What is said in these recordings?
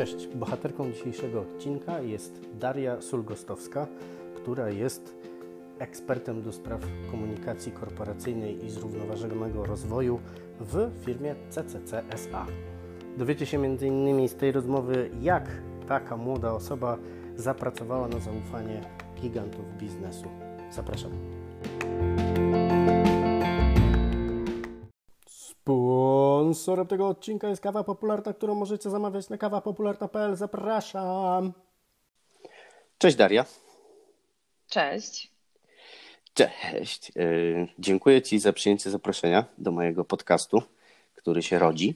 Cześć, bohaterką dzisiejszego odcinka jest Daria Sulgostowska, która jest ekspertem do spraw komunikacji korporacyjnej i zrównoważonego rozwoju w firmie CCC SA. Dowiecie się m.in. z tej rozmowy, jak taka młoda osoba zapracowała na zaufanie gigantów biznesu. Zapraszam. Sponsorem tego odcinka jest kawa popularna, którą możecie zamawiać na kawapopularna.pl. Zapraszam. Cześć Daria. Cześć. Cześć. E, dziękuję Ci za przyjęcie zaproszenia do mojego podcastu, który się rodzi.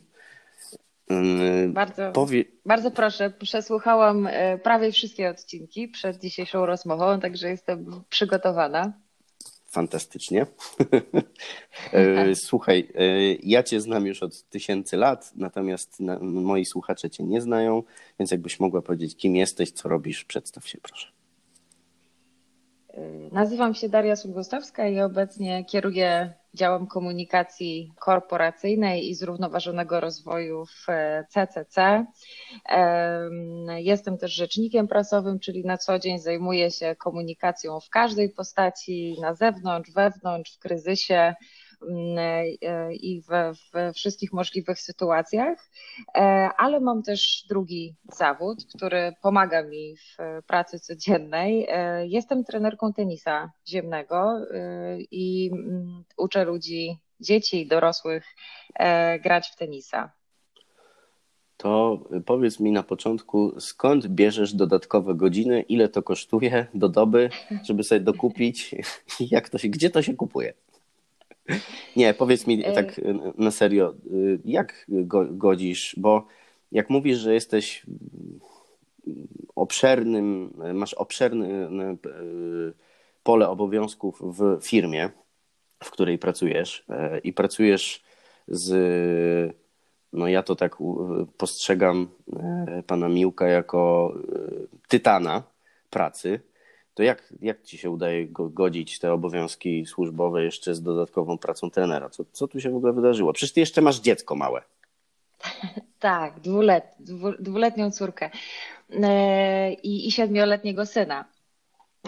Mm, bardzo, Powie... bardzo proszę, przesłuchałam e, prawie wszystkie odcinki przed dzisiejszą rozmową, także jestem przygotowana. Fantastycznie. E, słuchaj, e, ja Cię znam już od tysięcy lat, natomiast moi słuchacze Cię nie znają, więc jakbyś mogła powiedzieć, kim jesteś, co robisz, przedstaw się proszę. Nazywam się Daria Sulgostowska i obecnie kieruję działem komunikacji korporacyjnej i zrównoważonego rozwoju w CCC. Jestem też rzecznikiem prasowym, czyli na co dzień zajmuję się komunikacją w każdej postaci, na zewnątrz, wewnątrz, w kryzysie i we, we wszystkich możliwych sytuacjach, e, ale mam też drugi zawód, który pomaga mi w pracy codziennej. E, jestem trenerką tenisa ziemnego e, i mm, uczę ludzi, dzieci i dorosłych grać w tenisa. To powiedz mi na początku, skąd bierzesz dodatkowe godziny, ile to kosztuje do doby, żeby sobie dokupić, jak to się, gdzie to się kupuje? Nie, powiedz mi tak na serio, y, jak go, godzisz, bo jak mówisz, że jesteś obszernym, masz obszerne pole obowiązków w firmie, w której pracujesz i pracujesz z, no ja to tak postrzegam pana Miłka jako tytana pracy, to jak, jak ci się udaje godzić te obowiązki służbowe jeszcze z dodatkową pracą trenera? Co, co tu się w ogóle wydarzyło? Przecież ty jeszcze masz dziecko małe. Tak, dwulet, dwuletnią córkę e, i, i siedmioletniego syna.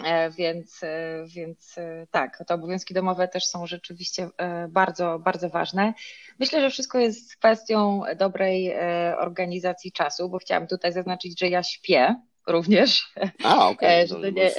E, więc, e, więc tak, te obowiązki domowe też są rzeczywiście bardzo, bardzo ważne. Myślę, że wszystko jest kwestią dobrej organizacji czasu, bo chciałam tutaj zaznaczyć, że ja śpię również. A, okej. Okay. żeby, nie,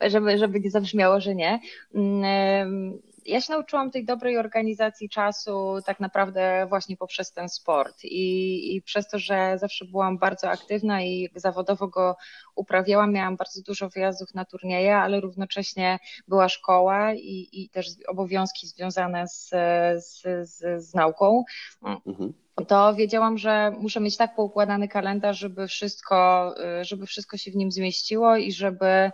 żeby, żeby nie zabrzmiało, że nie. Mm, ja się nauczyłam tej dobrej organizacji czasu tak naprawdę właśnie poprzez ten sport i, i przez to, że zawsze byłam bardzo aktywna i zawodowo go uprawiałam, miałam bardzo dużo wyjazdów na turnieje, ale równocześnie była szkoła i, i też obowiązki związane z, z, z, z nauką. Mhm to wiedziałam, że muszę mieć tak poukładany kalendarz, żeby wszystko, żeby wszystko się w nim zmieściło i żeby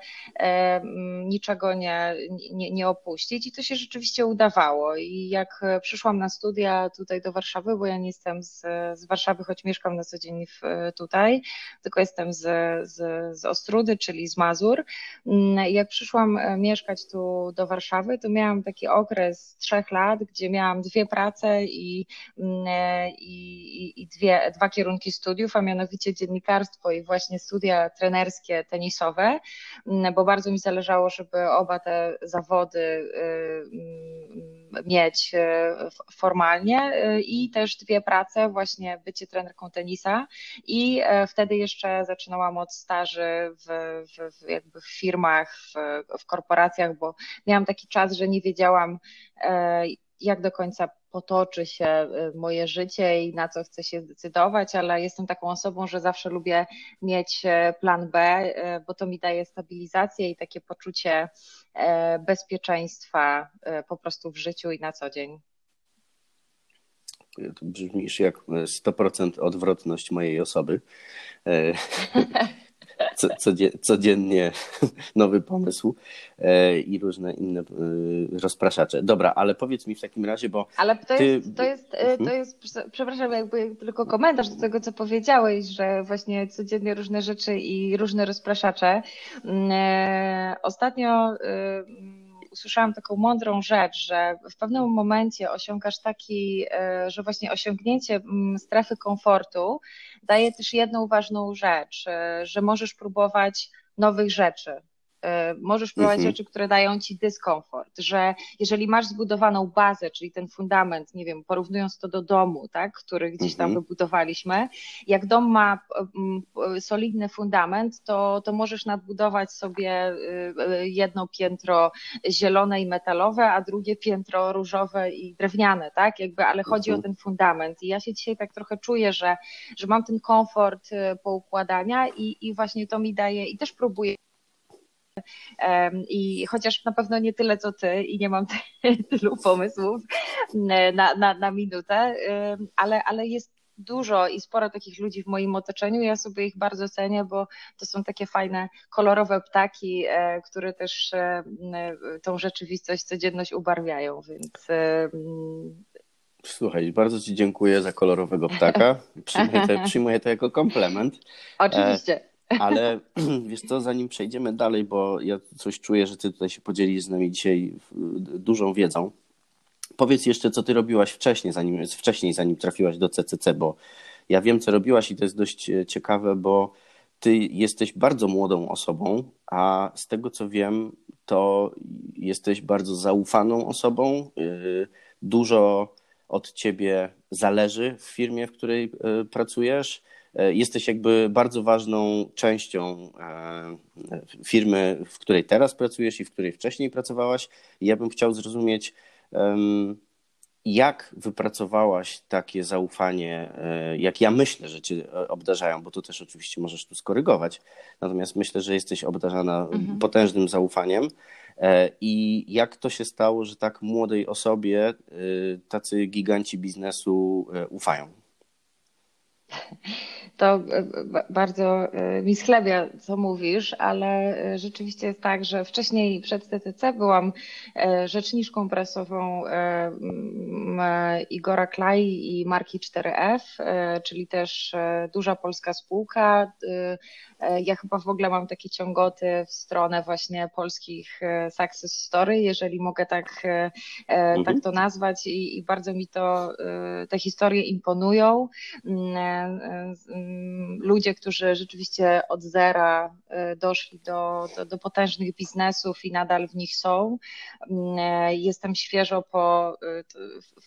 niczego nie, nie, nie opuścić. I to się rzeczywiście udawało. I jak przyszłam na studia tutaj do Warszawy, bo ja nie jestem z, z Warszawy, choć mieszkam na co dzień w, tutaj, tylko jestem z, z, z Ostrudy, czyli z Mazur. Mm, jak przyszłam e, mieszkać tu do Warszawy, to miałam taki okres trzech lat, gdzie miałam dwie prace i, mm, e, i i, dwie, dwa kierunki studiów, a mianowicie dziennikarstwo i właśnie studia trenerskie tenisowe, mm, bo bardzo mi zależało, żeby oba te zawody y, mm, mieć y, formalnie y, i też dwie prace, właśnie bycie trenerką tenisa i e, wtedy jeszcze zaczynałam od staży w, w, w jakby w firmach, w, w korporacjach, bo miałam taki czas, że nie wiedziałam e, jak do końca potoczy się y, moje życie i na co chcę się zdecydować, ale jestem taką osobą, że zawsze lubię mieć e, plan B, e, bo to mi daje stabilizację i takie poczucie e, bezpieczeństwa po prostu w życiu i na co dzień. Brzmisz jak 100% odwrotność mojej osoby. codziennie nowy pomysł e, i różne inne e, rozpraszacze. Dobra, ale powiedz mi w takim razie, bo. Ale to, ty... jest, to, jest, e, to mhm. jest, przepraszam, jakby tylko komentarz do tego, co powiedziałeś, że właśnie codziennie różne rzeczy i różne rozpraszacze. Mm, ostatnio usłyszałam taką mądrą rzecz, że w pewnym momencie osiągasz taki, że właśnie osiągnięcie mm, strefy komfortu daje też jedną ważną rzecz, że możesz próbować nowych rzeczy, E, możesz próbować mhm. rzeczy, które dają ci dyskomfort, że jeżeli masz zbudowaną bazę, czyli ten fundament, nie wiem, porównując to do domu, tak, który gdzieś tam mhm. wybudowaliśmy, jak dom ma solidny fundament, to, to możesz nadbudować sobie y, y, jedno piętro zielone i metalowe, a drugie piętro różowe i drewniane, tak, jakby, ale chodzi mhm. o ten fundament i ja się dzisiaj tak trochę czuję, że, że mam ten komfort y, poukładania i, i właśnie to mi daje i też próbuję i chociaż na pewno nie tyle co ty i nie mam tylu pomysłów na, na, na minutę, ale, ale jest dużo i sporo takich ludzi w moim otoczeniu. Ja sobie ich bardzo cenię, bo to są takie fajne, kolorowe ptaki, e, które też e, tą rzeczywistość, codzienność ubarwiają, więc. Słuchaj, bardzo Ci dziękuję za kolorowego ptaka. Przyjmuję to, przyjmuję to jako komplement. Oczywiście. Ale wiesz co, zanim przejdziemy dalej, bo ja coś czuję, że ty tutaj się podzielisz z nami dzisiaj dużą wiedzą. Powiedz jeszcze, co ty robiłaś wcześniej, zanim, wcześniej, zanim trafiłaś do CCC, bo ja wiem, co robiłaś i to jest dość e, ciekawe, bo ty jesteś bardzo młodą osobą, a z tego, co wiem, to jesteś bardzo zaufaną osobą. E, dużo od ciebie zależy w firmie, w której e, pracujesz jesteś jakby bardzo ważną częścią e, firmy, w której teraz pracujesz i w której wcześniej pracowałaś. I ja bym chciał zrozumieć, jak wypracowałaś takie zaufanie, e, jak ja myślę, że cię obdarzają, bo to też oczywiście możesz tu skorygować. Natomiast myślę, że jesteś obdarzana mhm. potężnym zaufaniem. I jak to się stało, że tak młodej osobie tacy giganci biznesu ufają? to e, bardzo e, mi schlebia, co mówisz, ale e, rzeczywiście jest tak, że wcześniej przed TTC byłam rzeczniczką prasową Igora Klaj i marki 4F, czyli też duża polska spółka. Ja chyba w ogóle mam takie ciągoty w stronę właśnie polskich success story, jeżeli mogę tak, mhm. tak to nazwać i, i bardzo mi to te historie imponują mm, ludzie, którzy rzeczywiście od zera e, doszli do, do, do potężnych biznesów i nadal w nich są. Mm, e, jestem świeżo po, e,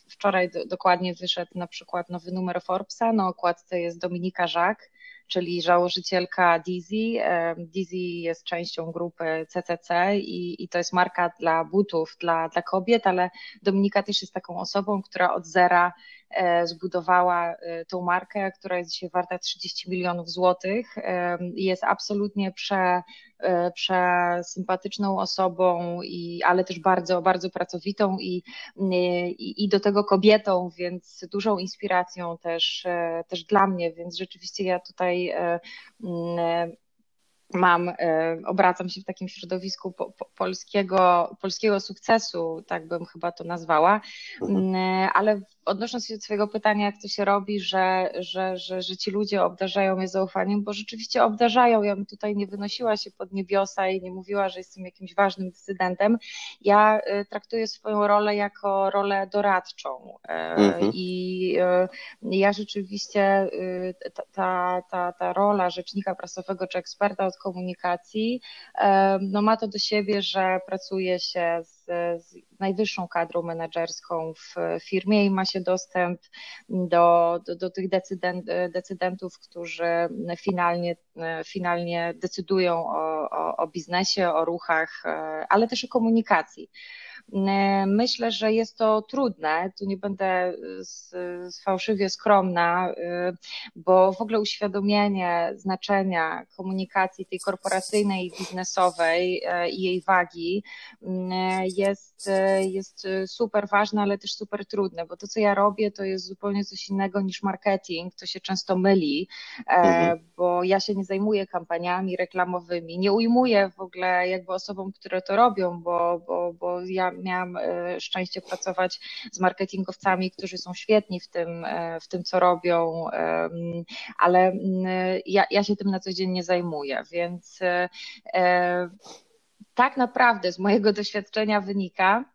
wczoraj dokładnie wyszedł na przykład nowy numer Forbesa, na okładce jest Dominika Żak, czyli założycielka Dizzy. Dizzy jest częścią grupy CCC i, i to jest marka dla butów dla, dla kobiet, ale Dominika też jest taką osobą, która od zera zbudowała e, tą markę, która jest dzisiaj warta 30 milionów złotych. E, jest absolutnie prze, przesympatyczną osobą, i, ale też bardzo, bardzo pracowitą i, i, i do tego kobietą, więc dużą inspiracją też, też dla mnie, więc rzeczywiście ja tutaj mam, obracam się w takim środowisku po, po, polskiego, polskiego sukcesu, tak bym chyba to nazwała, mhm. ale odnosząc się do Twojego pytania, jak to się robi, że, że, że, że ci ludzie obdarzają mnie zaufaniem, bo rzeczywiście obdarzają. Ja bym tutaj nie wynosiła się pod niebiosa i nie mówiła, że jestem jakimś ważnym decydentem. Ja y, traktuję swoją rolę jako rolę doradczą. E, mhm. I ja rzeczywiście y, ta, ta, ta rola rzecznika prasowego czy eksperta od komunikacji e, no ma to do siebie, że pracuje się z, z najwyższą kadrą menedżerską w firmie i ma się dostęp do, do, do tych decydent, decydentów, którzy finalnie, finalnie decydują o, o, o biznesie, o ruchach, ale też o komunikacji. E, myślę, że jest to trudne, tu nie będę fałszywie skromna, e, bo w ogóle uświadomienie znaczenia komunikacji tej korporacyjnej i biznesowej i jej wagi jest, jest super ważne, ale też super trudne, bo to, co ja robię, to jest zupełnie coś innego niż marketing, to się często myli, mhm. bo ja się nie zajmuję kampaniami reklamowymi, nie ujmuję w ogóle jakby osobom, które to robią, bo, bo, bo ja miałam e, szczęście pracować z marketingowcami, którzy są świetni w tym, e, w tym co robią, ale ja, ja się tym na co dzień nie zajmuję, więc e, tak naprawdę z mojego doświadczenia wynika,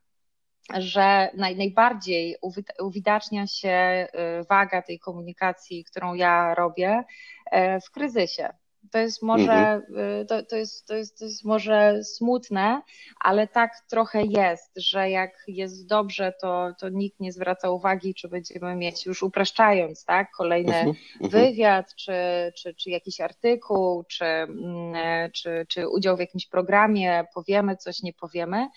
że naj, najbardziej uwidacznia się waga tej komunikacji, którą ja robię w kryzysie. To jest może, mhm. Y, to, to, jest, to, jest, to jest może smutne, ale tak trochę jest, że jak jest dobrze, to, to nikt nie zwraca uwagi, czy będziemy mieć, już upraszczając, tak, kolejny mhm. mhm. wywiad, czy, czy, czy jakiś artykuł, czy, mm, czy, czy udział w jakimś programie, powiemy coś, nie powiemy.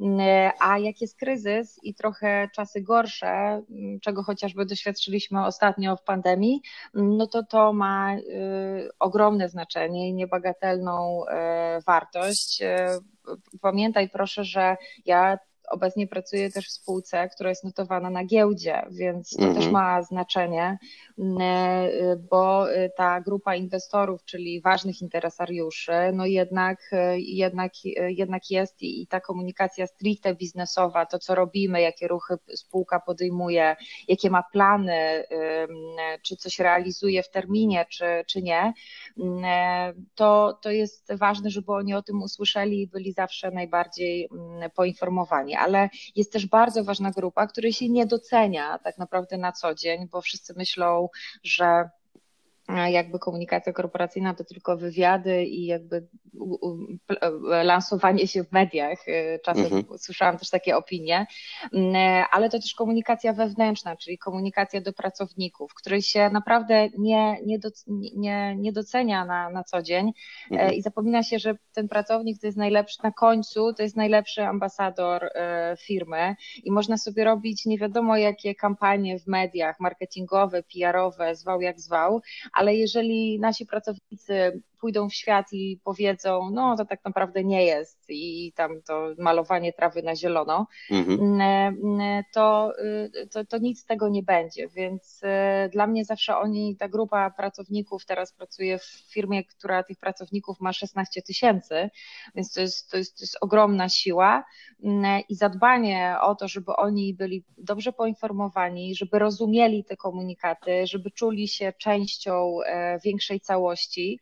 Mm, a jak jest kryzys i trochę czasy gorsze, mm, czego chociażby doświadczyliśmy ostatnio w pandemii, no to to ma y, ogromne znaczenie i niebagatelną e, wartość. E, pamiętaj proszę, że ja obecnie pracuję też w spółce, która jest notowana na giełdzie, więc to też mhm. ma znaczenie, bo ta grupa inwestorów, czyli ważnych interesariuszy, no jednak, jednak, jednak jest i ta komunikacja stricte biznesowa, to co robimy, jakie ruchy spółka podejmuje, jakie ma plany, czy coś realizuje w terminie, czy, czy nie, to, to jest ważne, żeby oni o tym usłyszeli i byli zawsze najbardziej poinformowani ale jest też bardzo ważna grupa, której się nie docenia tak naprawdę na co dzień, bo wszyscy myślą, że jakby komunikacja korporacyjna to tylko wywiady i jakby lansowanie się w mediach. Y, czasem mhm. słyszałam też takie opinie, mm, ale to też komunikacja wewnętrzna, czyli komunikacja do pracowników, której się naprawdę nie, nie, do, nie, nie docenia na, na co dzień e, mhm. i zapomina się, że ten pracownik to jest najlepszy, na końcu to jest najlepszy ambasador e, firmy i można sobie robić nie wiadomo jakie kampanie w mediach marketingowe, PR-owe, zwał jak zwał, ale jeżeli nasi pracownicy pójdą w świat i powiedzą, no to tak naprawdę nie jest i tam to malowanie trawy na zielono, mhm. Mm, mm, to, y, to, to nic z tego nie będzie. Więc y, dla mnie zawsze oni, ta grupa pracowników, teraz pracuje w firmie, która tych pracowników ma 16 tysięcy, więc to jest, to, jest, to jest ogromna siła mm, i zadbanie o to, żeby oni byli dobrze poinformowani, żeby rozumieli te komunikaty, żeby czuli się częścią e, większej całości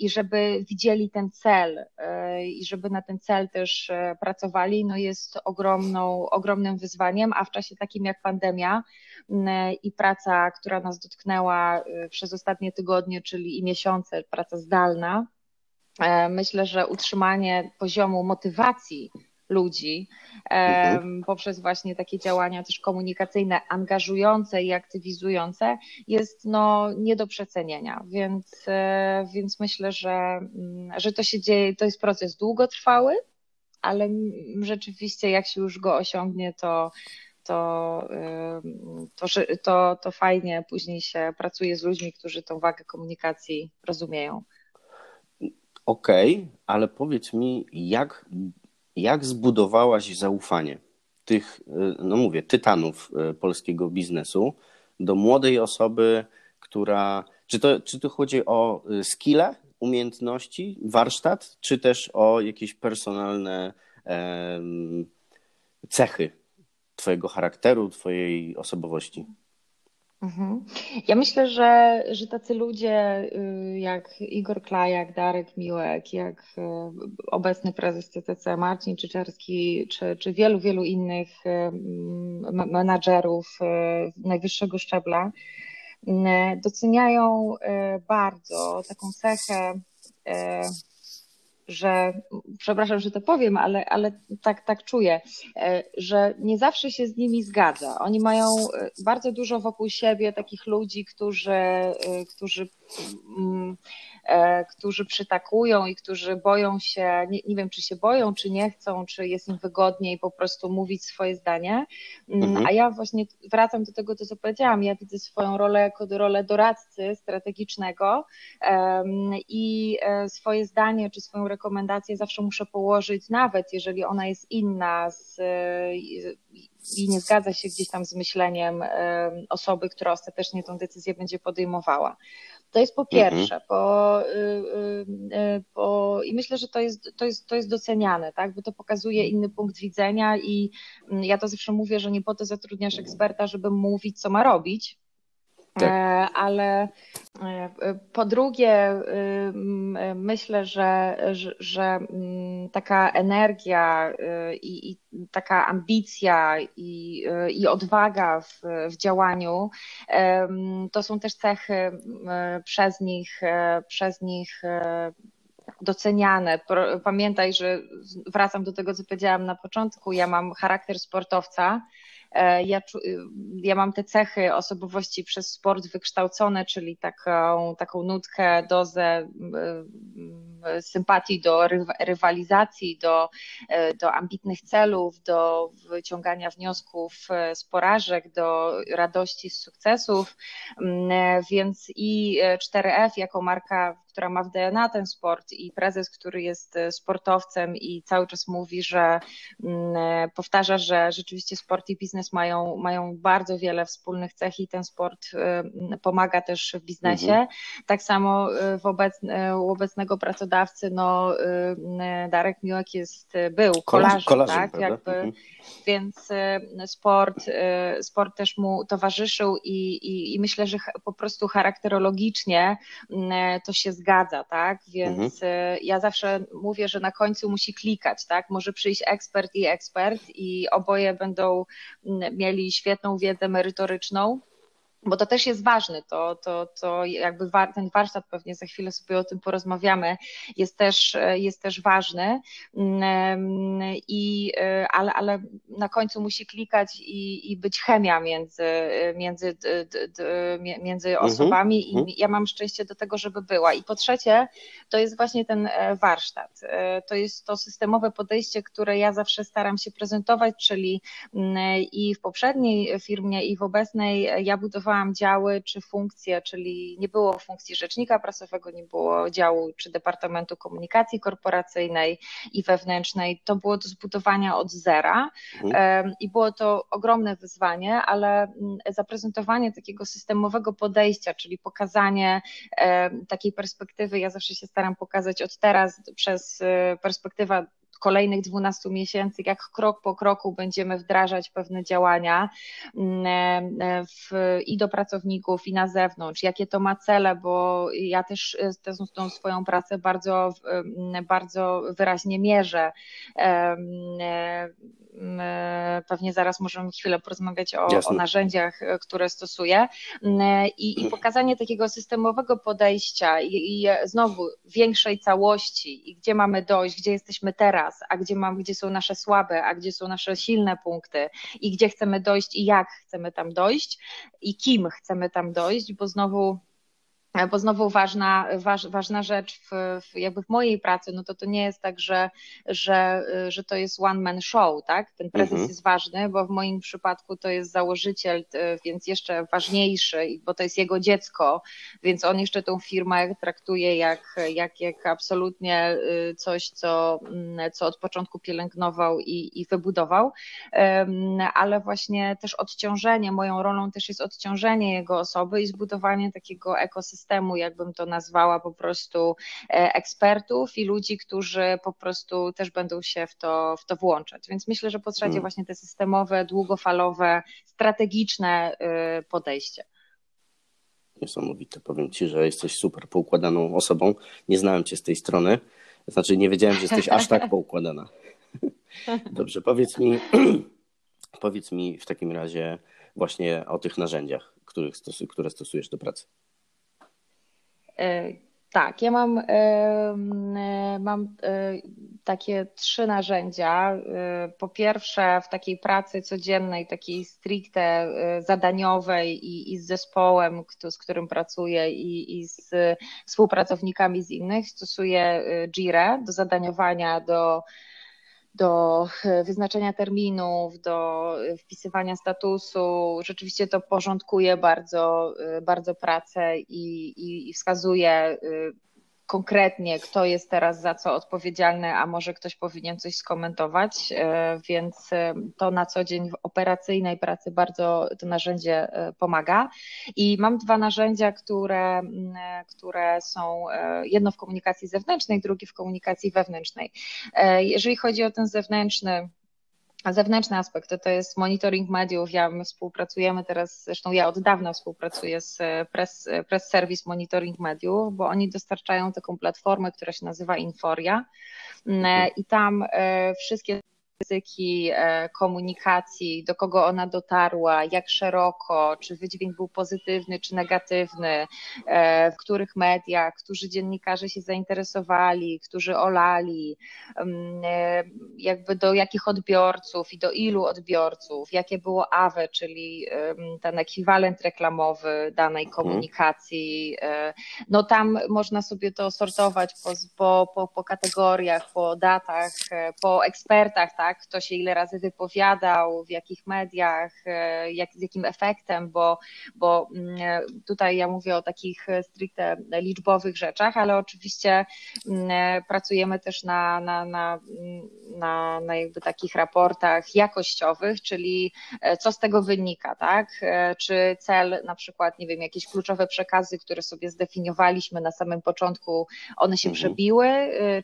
i żeby widzieli ten cel e, i żeby na ten cel też e, pracowali, no jest ogromną, ogromnym wyzwaniem, a w czasie takim jak pandemia i praca, która nas dotknęła e, przez ostatnie tygodnie, czyli i miesiące, praca zdalna, myślę, że utrzymanie poziomu motywacji ludzi mhm. poprzez właśnie takie działania też komunikacyjne, angażujące i aktywizujące jest no nie do przecenienia, więc, e, więc myślę, że, mm, że to się dzieje, to jest proces długotrwały, ale rzeczywiście jak się już go osiągnie, to to, to, to, to fajnie później się pracuje z ludźmi, którzy tą wagę komunikacji rozumieją. Okej, okay, ale powiedz mi, jak jak zbudowałaś zaufanie tych, no mówię, tytanów e, polskiego biznesu do młodej osoby, która. Czy to, czy to chodzi o e, skille, umiejętności, warsztat, czy też o jakieś personalne cechy Twojego charakteru, Twojej osobowości? Mhm. Ja myślę, że, że tacy ludzie y, jak Igor Klajak, Darek Miłek, jak y, obecny prezes CTC Marcin Czyczerski, czy, czy wielu, wielu innych y, menadżerów najwyższego szczebla, doceniają bardzo taką cechę że, przepraszam, że to powiem, ale, ale tak, tak czuję, e, że nie zawsze się z nimi zgadza. Oni mają e, bardzo dużo wokół siebie takich ludzi, którzy, e, którzy mm, którzy przytakują i którzy boją się, nie, nie, wiem czy się boją, czy nie chcą, czy jest im wygodniej po prostu mówić swoje zdanie. Mm, mhm. A ja właśnie wracam do tego, co powiedziałam. Ja widzę swoją rolę jako rolę doradcy strategicznego i e, swoje zdanie czy swoją rekomendację zawsze muszę położyć, nawet jeżeli ona jest inna z, i nie zgadza się gdzieś tam z myśleniem osoby, która ostatecznie tą decyzję będzie podejmowała. To jest po mhm. pierwsze, po, y, y, y, po, i myślę, że to jest, to, jest, to jest doceniane, tak? bo to pokazuje inny punkt widzenia i mm, ja to zawsze mówię, że nie po to zatrudniasz eksperta, żeby mówić, co ma robić, Tak. Ale po drugie, myślę, że, że, że mm, taka energia i, i, taka ambicja i, i odwaga w, w działaniu to są też cechy przez nich, przez nich doceniane. Pamiętaj, że wracam do tego, co powiedziałam na początku. Ja mam charakter sportowca. E, ja, ja mam te cechy osobowości przez sport wykształcone, czyli taką, taką nutkę, dozę sympatii do rywalizacji, do, e, do ambitnych celów, do wyciągania wniosków z porażek, do radości z sukcesów. Więc i 4F jako marka która ma w DNA ten sport i prezes, który jest e, sportowcem i cały czas mówi, że mm, e, powtarza, że rzeczywiście sport i biznes mają, mają bardzo wiele wspólnych cech i ten sport e, pomaga też w biznesie. Mhm. Tak samo wobec, u obecnego pracodawcy, no Darek Miłek jest, był kolarzem, kolarzem tak? Jakby, mhm. Więc sport, sport też mu towarzyszył i, i, i myślę, że po prostu charakterologicznie to się zgadza zgadza, tak? Więc mhm. Ja zawsze mówię, że na końcu musi klikać, tak? Może przyjść ekspert i ekspert i oboje będą mm, mieli świetną wiedzę merytoryczną, bo to też jest ważne, to, to, to jakby ten warsztat, pewnie za chwilę sobie o tym porozmawiamy, jest też, jest też ważny, mm, i, ale, ale na końcu musi klikać i, i być chemia między, między, między mhm, osobami i mhm. ja mam szczęście do tego, żeby była. I po trzecie, to jest właśnie ten e, warsztat. E, to jest to systemowe podejście, które ja zawsze staram się prezentować, czyli mm, i w poprzedniej firmie, i w obecnej ja budowałam budowałam działy czy funkcje, czyli nie było funkcji rzecznika prasowego, nie było działu czy Departamentu Komunikacji Korporacyjnej i Wewnętrznej. To było do zbudowania od zera mhm. i było to ogromne wyzwanie, ale mm, zaprezentowanie takiego systemowego podejścia, czyli pokazanie takiej perspektywy, ja zawsze się staram pokazać od teraz przez y, perspektywę kolejnych 12 miesięcy, jak krok po kroku będziemy wdrażać pewne działania mm, e, w, i do pracowników, i na zewnątrz, jakie to ma cele, bo ja też e, tę, tą swoją pracę bardzo, bardzo wyraźnie mierzę. E, pewnie zaraz możemy chwilę porozmawiać o, o narzędziach, które stosuję. I, i, pokazanie takiego systemowego podejścia i, i, znowu większej całości i gdzie mamy dojść, gdzie jesteśmy teraz, a gdzie, mam, gdzie są nasze słabe, a gdzie są nasze silne punkty i gdzie chcemy dojść i jak chcemy tam dojść i kim chcemy tam dojść, bo znowu bo znowu ważna, waż, ważna rzecz w, w, jakby w mojej pracy, no to to nie jest tak, że, że, że to jest one man show, tak? Ten prezes mhm. jest ważny, bo w moim przypadku to jest założyciel, więc jeszcze ważniejszy, bo to jest jego dziecko, więc on jeszcze tą firmę traktuje jak, jak, jak absolutnie y, coś, co, mm, co od początku pielęgnował i, i wybudował, ale właśnie też odciążenie, moją rolą też jest odciążenie jego osoby i zbudowanie takiego ekosystemu, systemu, jakbym to nazwała, po prostu e, ekspertów i ludzi, którzy po prostu też będą się w to, w to włączać. Więc myślę, że potrzebuje hmm. właśnie te systemowe, długofalowe, strategiczne y, podejście. Niesamowite. Powiem Ci, że jesteś super poukładaną osobą. Nie znałem Cię z tej strony. Znaczy, nie wiedziałem, że jesteś aż tak poukładana. Dobrze, powiedz mi, powiedz mi w takim razie właśnie o tych narzędziach, których które stosujesz do pracy. E, tak, ja mam, e, mam e, takie trzy narzędzia. Po pierwsze, w takiej pracy codziennej, takiej stricte zadaniowej i, i z zespołem, z którym pracuję, i, i z współpracownikami z innych, stosuję Jira do zadaniowania, do do e, wyznaczenia terminów, do e, wpisywania statusu. Rzeczywiście to porządkuje bardzo, e, bardzo pracę i, i, i wskazuje konkretnie, kto jest teraz za co odpowiedzialny, a może ktoś powinien coś skomentować, e, więc e, to na co dzień w operacyjnej pracy bardzo to narzędzie e, pomaga. I mam dwa narzędzia, które, które są jedno w komunikacji zewnętrznej, drugie w komunikacji wewnętrznej. Jeżeli chodzi o ten zewnętrzny, a zewnętrzny aspekt to, to jest monitoring mediów. Ja, my współpracujemy teraz, zresztą ja od dawna współpracuję z Press, Press Service Monitoring Mediów, bo oni dostarczają taką platformę, która się nazywa Inforia mhm. i tam wszystkie języki e, komunikacji, do kogo ona dotarła, jak szeroko, czy wydźwięk był pozytywny, czy negatywny, e, w których mediach, którzy dziennikarze się zainteresowali, którzy olali, mm, e, jakby do jakich odbiorców i do ilu odbiorców, jakie było AWE, czyli ten ekwiwalent reklamowy danej mhm. komunikacji. No tam można sobie to sortować po, po, po, po kategoriach, po datach, po ekspertach, tak? Tak, kto się ile razy wypowiadał, w jakich mediach, e, jak, z jakim efektem, bo, bo mm, tutaj ja mówię o takich stricte liczbowych rzeczach, ale oczywiście mm, pracujemy też na, na, na, na, na jakby takich raportach jakościowych, czyli e, co z tego wynika, tak? E, czy cel, na przykład, nie wiem, jakieś kluczowe przekazy, które sobie zdefiniowaliśmy na samym początku, one się mhm. przebiły,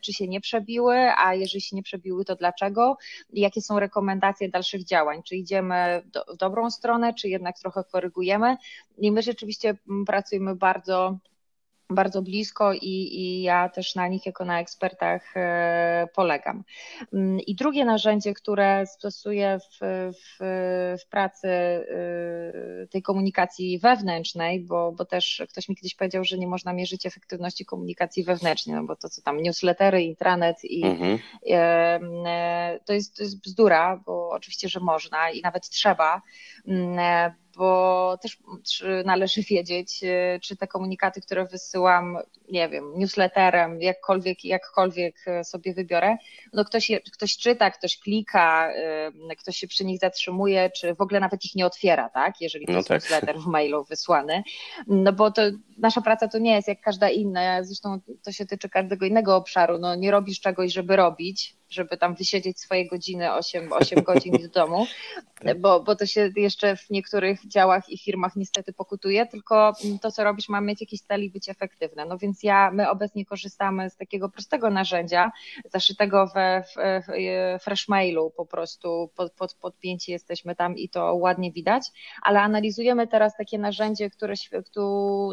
czy się nie przebiły, a jeżeli się nie przebiły, to dlaczego? Jakie są rekomendacje dalszych działań, czy idziemy do, w dobrą stronę, czy jednak trochę korygujemy. I my rzeczywiście pracujemy bardzo bardzo blisko i, i ja też na nich jako na ekspertach e, polegam. Mm, I drugie narzędzie, które stosuję w, w, w pracy e, tej komunikacji wewnętrznej, bo, bo też ktoś mi kiedyś powiedział, że nie można mierzyć efektywności komunikacji wewnętrznej, no bo to co tam, newslettery, intranet i mhm. E, to, jest, to jest bzdura, bo oczywiście, że można i nawet trzeba, mm, bo też należy wiedzieć, e, czy te komunikaty, które wysyłam, nie wiem, newsletterem, jakkolwiek, jakkolwiek e, sobie wybiorę, no ktoś, je, ktoś czyta, ktoś klika, e, ktoś się przy nich zatrzymuje, czy w ogóle nawet ich nie otwiera, tak? Jeżeli to no jest tak. newsletter w mailu wysłany. No bo to nasza praca to nie jest jak każda inna, zresztą to się tyczy każdego innego obszaru. No nie robisz czegoś, żeby robić, żeby tam wysiedzieć swoje godziny, 8, 8 godzin w domu, tak. bo, bo to się jeszcze w niektórych działach i firmach niestety pokutuje, tylko to, co robisz, ma mieć jakiś cel i być efektywne. No więc ja, my obecnie korzystamy z takiego prostego narzędzia, zaszytego we w, w Freshmailu, po prostu pod, pod, podpięci jesteśmy tam i to ładnie widać, ale analizujemy teraz takie narzędzie, które, które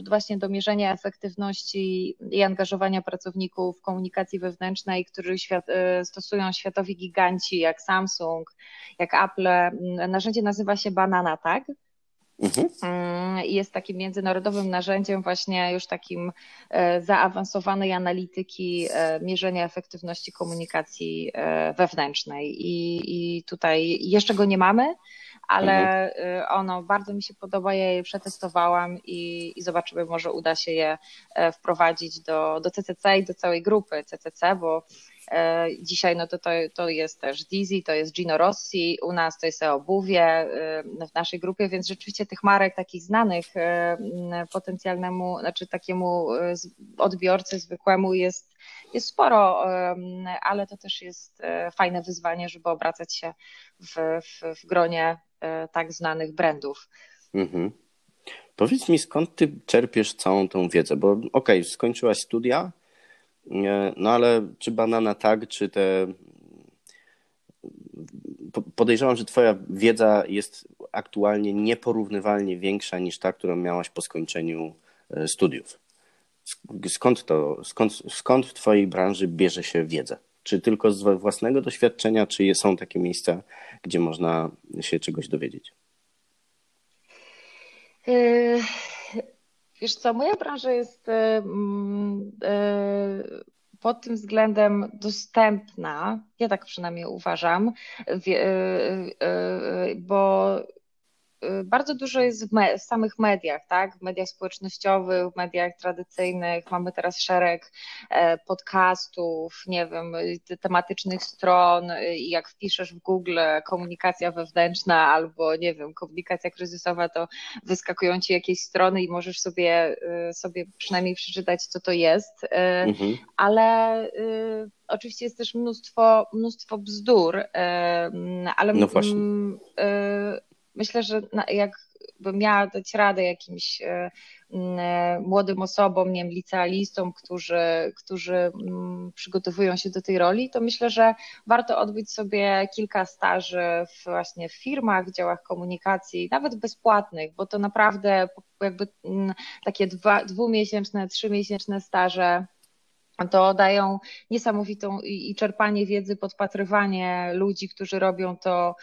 właśnie do mierzenia efektywności i angażowania pracowników w komunikacji wewnętrznej, który świat, e, stosują światowi giganci jak Samsung, jak Apple. Narzędzie nazywa się Banana Tag. Mhm. Mm, jest takim międzynarodowym narzędziem właśnie już takim e, zaawansowanej analityki e, mierzenia efektywności komunikacji e, wewnętrznej i, i tutaj jeszcze go nie mamy, ale mhm. ono bardzo mi się podoba, ja je przetestowałam i, i zobaczymy, może uda się je wprowadzić do, do CCC i do całej grupy CCC, bo dzisiaj no to, to, to jest też Dizzy, to jest Gino Rossi, u nas to jest obuwie e, w naszej grupie, więc rzeczywiście tych marek takich znanych e, potencjalnemu, znaczy takiemu odbiorcy zwykłemu jest, jest sporo, ale to też jest fajne wyzwanie, żeby obracać się w, w, w gronie tak znanych brandów. Mhm. Powiedz mi, skąd ty czerpiesz całą tą wiedzę? Bo okej, okay, skończyłaś studia, no ale czy banana tak, czy te. Podejrzewam, że Twoja wiedza jest aktualnie nieporównywalnie większa niż ta, którą miałaś po skończeniu e, studiów. Skąd to, skąd, skąd w Twojej branży bierze się wiedza? Czy tylko z własnego doświadczenia, czy są takie miejsca, gdzie można się czegoś dowiedzieć? Yy, Wiesz co, moja branża jest y, mm, y, pod tym względem dostępna, ja tak przynajmniej uważam, y, bo bardzo dużo jest w, me- w, samych mediach, tak? W mediach społecznościowych, w mediach tradycyjnych. Mamy teraz szereg e, podcastów, nie wiem, tematycznych stron i jak wpiszesz w Google komunikacja wewnętrzna albo, nie wiem, komunikacja kryzysowa, to wyskakują ci jakieś strony i możesz sobie, y, sobie przynajmniej przeczytać, co to jest. Y, mhm. Ale oczywiście jest też mnóstwo, mnóstwo bzdur, ale no właśnie myślę, że jak jakbym miała dać radę jakimś młodym osobom, nie wiem, licealistom, którzy, którzy przygotowują się do tej roli, to myślę, że warto odbyć sobie kilka staży w, właśnie w firmach, w działach komunikacji, nawet bezpłatnych, bo to naprawdę jakby takie dwa, dwumiesięczne, trzymiesięczne staże to dają niesamowitą i czerpanie wiedzy, podpatrywanie ludzi, którzy robią to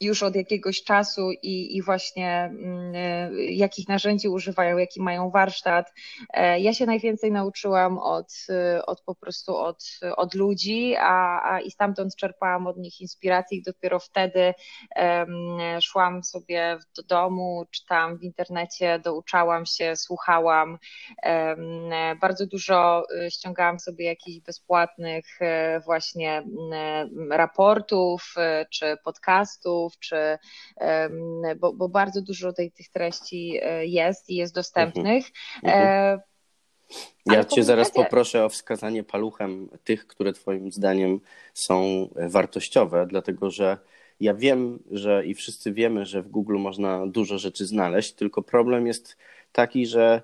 już od jakiegoś czasu i, i właśnie mm, e, jakich narzędzi używają, jaki mają warsztat. E, ja się najwięcej nauczyłam od, e, od po prostu od, od ludzi, a, a i stamtąd czerpałam od nich inspiracji i dopiero wtedy szłam sobie do domu, czytałam w internecie, douczałam się, słuchałam. Bardzo dużo ściągałam sobie jakichś bezpłatnych właśnie raportów czy podcastów, czy bo, bo bardzo dużo tej, tych treści e, jest i jest dostępnych. Mhm. Mhm. Ja Cię zaraz poproszę o wskazanie paluchem tych, które Twoim zdaniem są wartościowe, dlatego że ja wiem, że i wszyscy wiemy, że w Google można dużo rzeczy znaleźć, tylko problem jest taki, że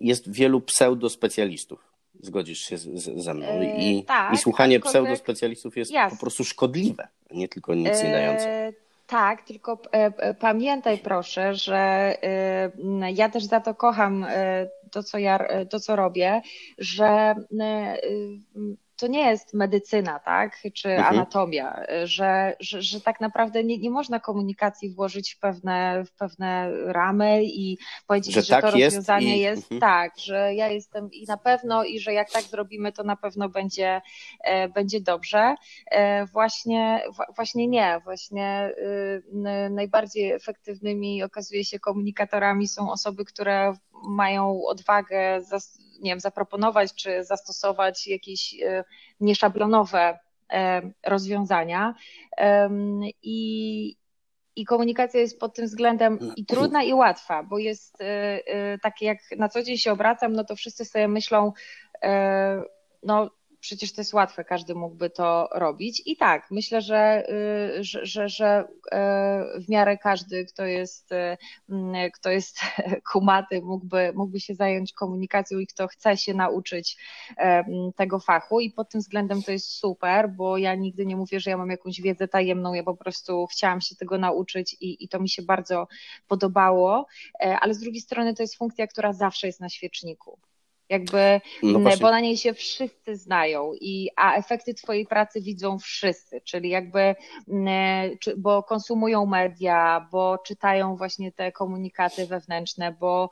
jest wielu pseudospecjalistów. Zgodzisz się z, z, ze mną. I, yy, tak, i słuchanie pseudospecjalistów jest po prostu szkodliwe, nie tylko nic nie dające. Yy, tak, tylko e, pamiętaj proszę, że e, ja też za to kocham e, to, co ja, to, co robię, że to nie jest medycyna, tak, czy mhm. anatomia, że, że, że tak naprawdę nie, nie można komunikacji włożyć w pewne, w pewne ramy i powiedzieć, że, że tak to jest rozwiązanie i... jest, mhm. tak, że ja jestem i na pewno i że jak tak zrobimy, to na pewno będzie, e, będzie dobrze. E, właśnie, właśnie nie, właśnie y, najbardziej efektywnymi okazuje się komunikatorami są osoby, które mają odwagę nie wiem, zaproponować czy zastosować jakieś e, nieszablonowe e, rozwiązania. I, i komunikacja jest pod tym względem i trudna, i łatwa, bo jest e, takie, jak na co dzień się obracam, no to wszyscy sobie myślą, no przecież to jest łatwe, każdy mógłby to robić. I tak, myślę, że, y, że, że, że y, w miarę każdy, kto jest, y, mm, kto jest kumaty, mógłby, mógłby się zająć komunikacją i kto chce się nauczyć tego fachu. I pod tym względem to jest super, bo ja nigdy nie mówię, że ja mam jakąś wiedzę tajemną, ja po prostu chciałam się tego nauczyć i, i to mi się bardzo podobało, e, ale z drugiej strony to jest funkcja, która zawsze jest na świeczniku. Jakby, no bo na niej się wszyscy znają, i, a efekty Twojej pracy widzą wszyscy, czyli jakby, bo konsumują media, bo czytają właśnie te komunikaty wewnętrzne, bo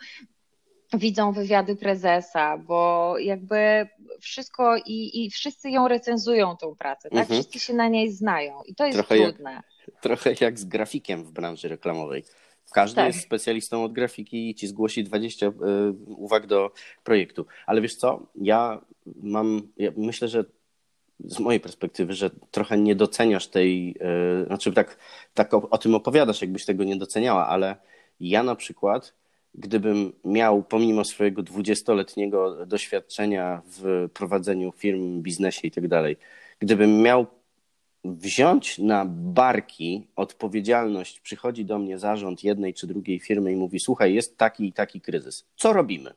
widzą wywiady prezesa, bo jakby wszystko i, i wszyscy ją recenzują tą pracę, tak? Mhm. Wszyscy się na niej znają i to jest trochę trudne. Jak, trochę jak z grafikiem w branży reklamowej. Każdy tak. jest specjalistą od grafiki i ci zgłosi 20 y, uwag do projektu. Ale wiesz co, ja mam, ja myślę, że z mojej perspektywy, że trochę nie doceniasz tej, y, znaczy tak, tak o, o tym opowiadasz, jakbyś tego nie doceniała, ale ja na przykład, gdybym miał pomimo swojego dwudziestoletniego doświadczenia w prowadzeniu firm, biznesie i tak dalej, gdybym miał wziąć na barki odpowiedzialność, przychodzi do mnie zarząd jednej czy drugiej firmy i mówi: Słuchaj, jest taki i taki kryzys. Co robimy?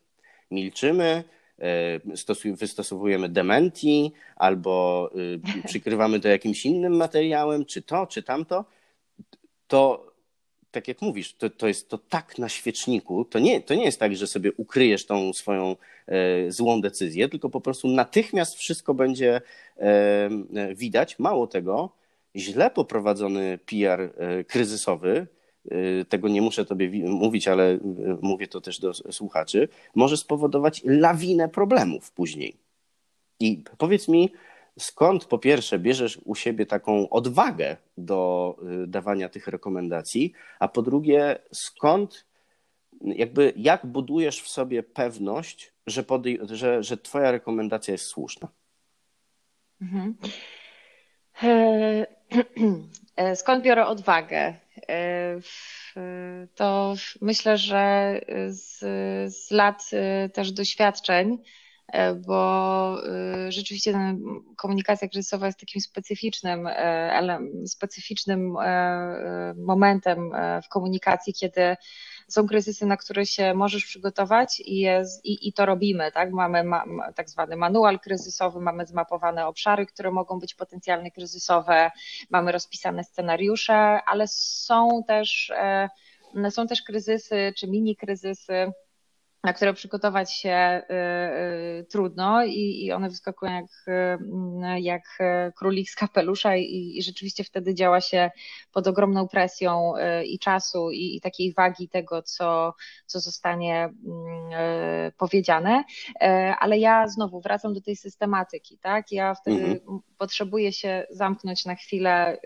Milczymy, e, wystosowujemy dementi albo y, przykrywamy to jakimś innym materiałem, czy to, czy tamto. To tak jak mówisz, to, to jest to tak na świeczniku. To nie, to nie jest tak, że sobie ukryjesz tą swoją e, złą decyzję, tylko po prostu natychmiast wszystko będzie e, widać. Mało tego, źle poprowadzony PR e, kryzysowy, e, tego nie muszę tobie mówić, ale e, mówię to też do słuchaczy, może spowodować lawinę problemów później. I powiedz mi, skąd po pierwsze bierzesz u siebie taką odwagę do y, dawania tych rekomendacji, a po drugie skąd, jakby jak budujesz w sobie pewność, że, że, że twoja rekomendacja jest słuszna? Mhm. E, e, skąd biorę odwagę? E, to myślę, że z, z lat też doświadczeń bo rzeczywiście komunikacja kryzysowa jest takim specyficznym, specyficznym momentem w komunikacji, kiedy są kryzysy, na które się możesz przygotować i, jest, i, i to robimy, tak? Mamy ma, tak zwany manual kryzysowy, mamy zmapowane obszary, które mogą być potencjalnie kryzysowe, mamy rozpisane scenariusze, ale są też, e, są też kryzysy czy mini kryzysy, na które przygotować się y, y, trudno i, i one wyskakują jak, y, jak królik z kapelusza i, i rzeczywiście wtedy działa się pod ogromną presją i czasu i, i takiej wagi tego, co, co zostanie mm, powiedziane. Ale ja znowu wracam do tej systematyki, tak? Ja wtedy mhm. potrzebuję się zamknąć na chwilę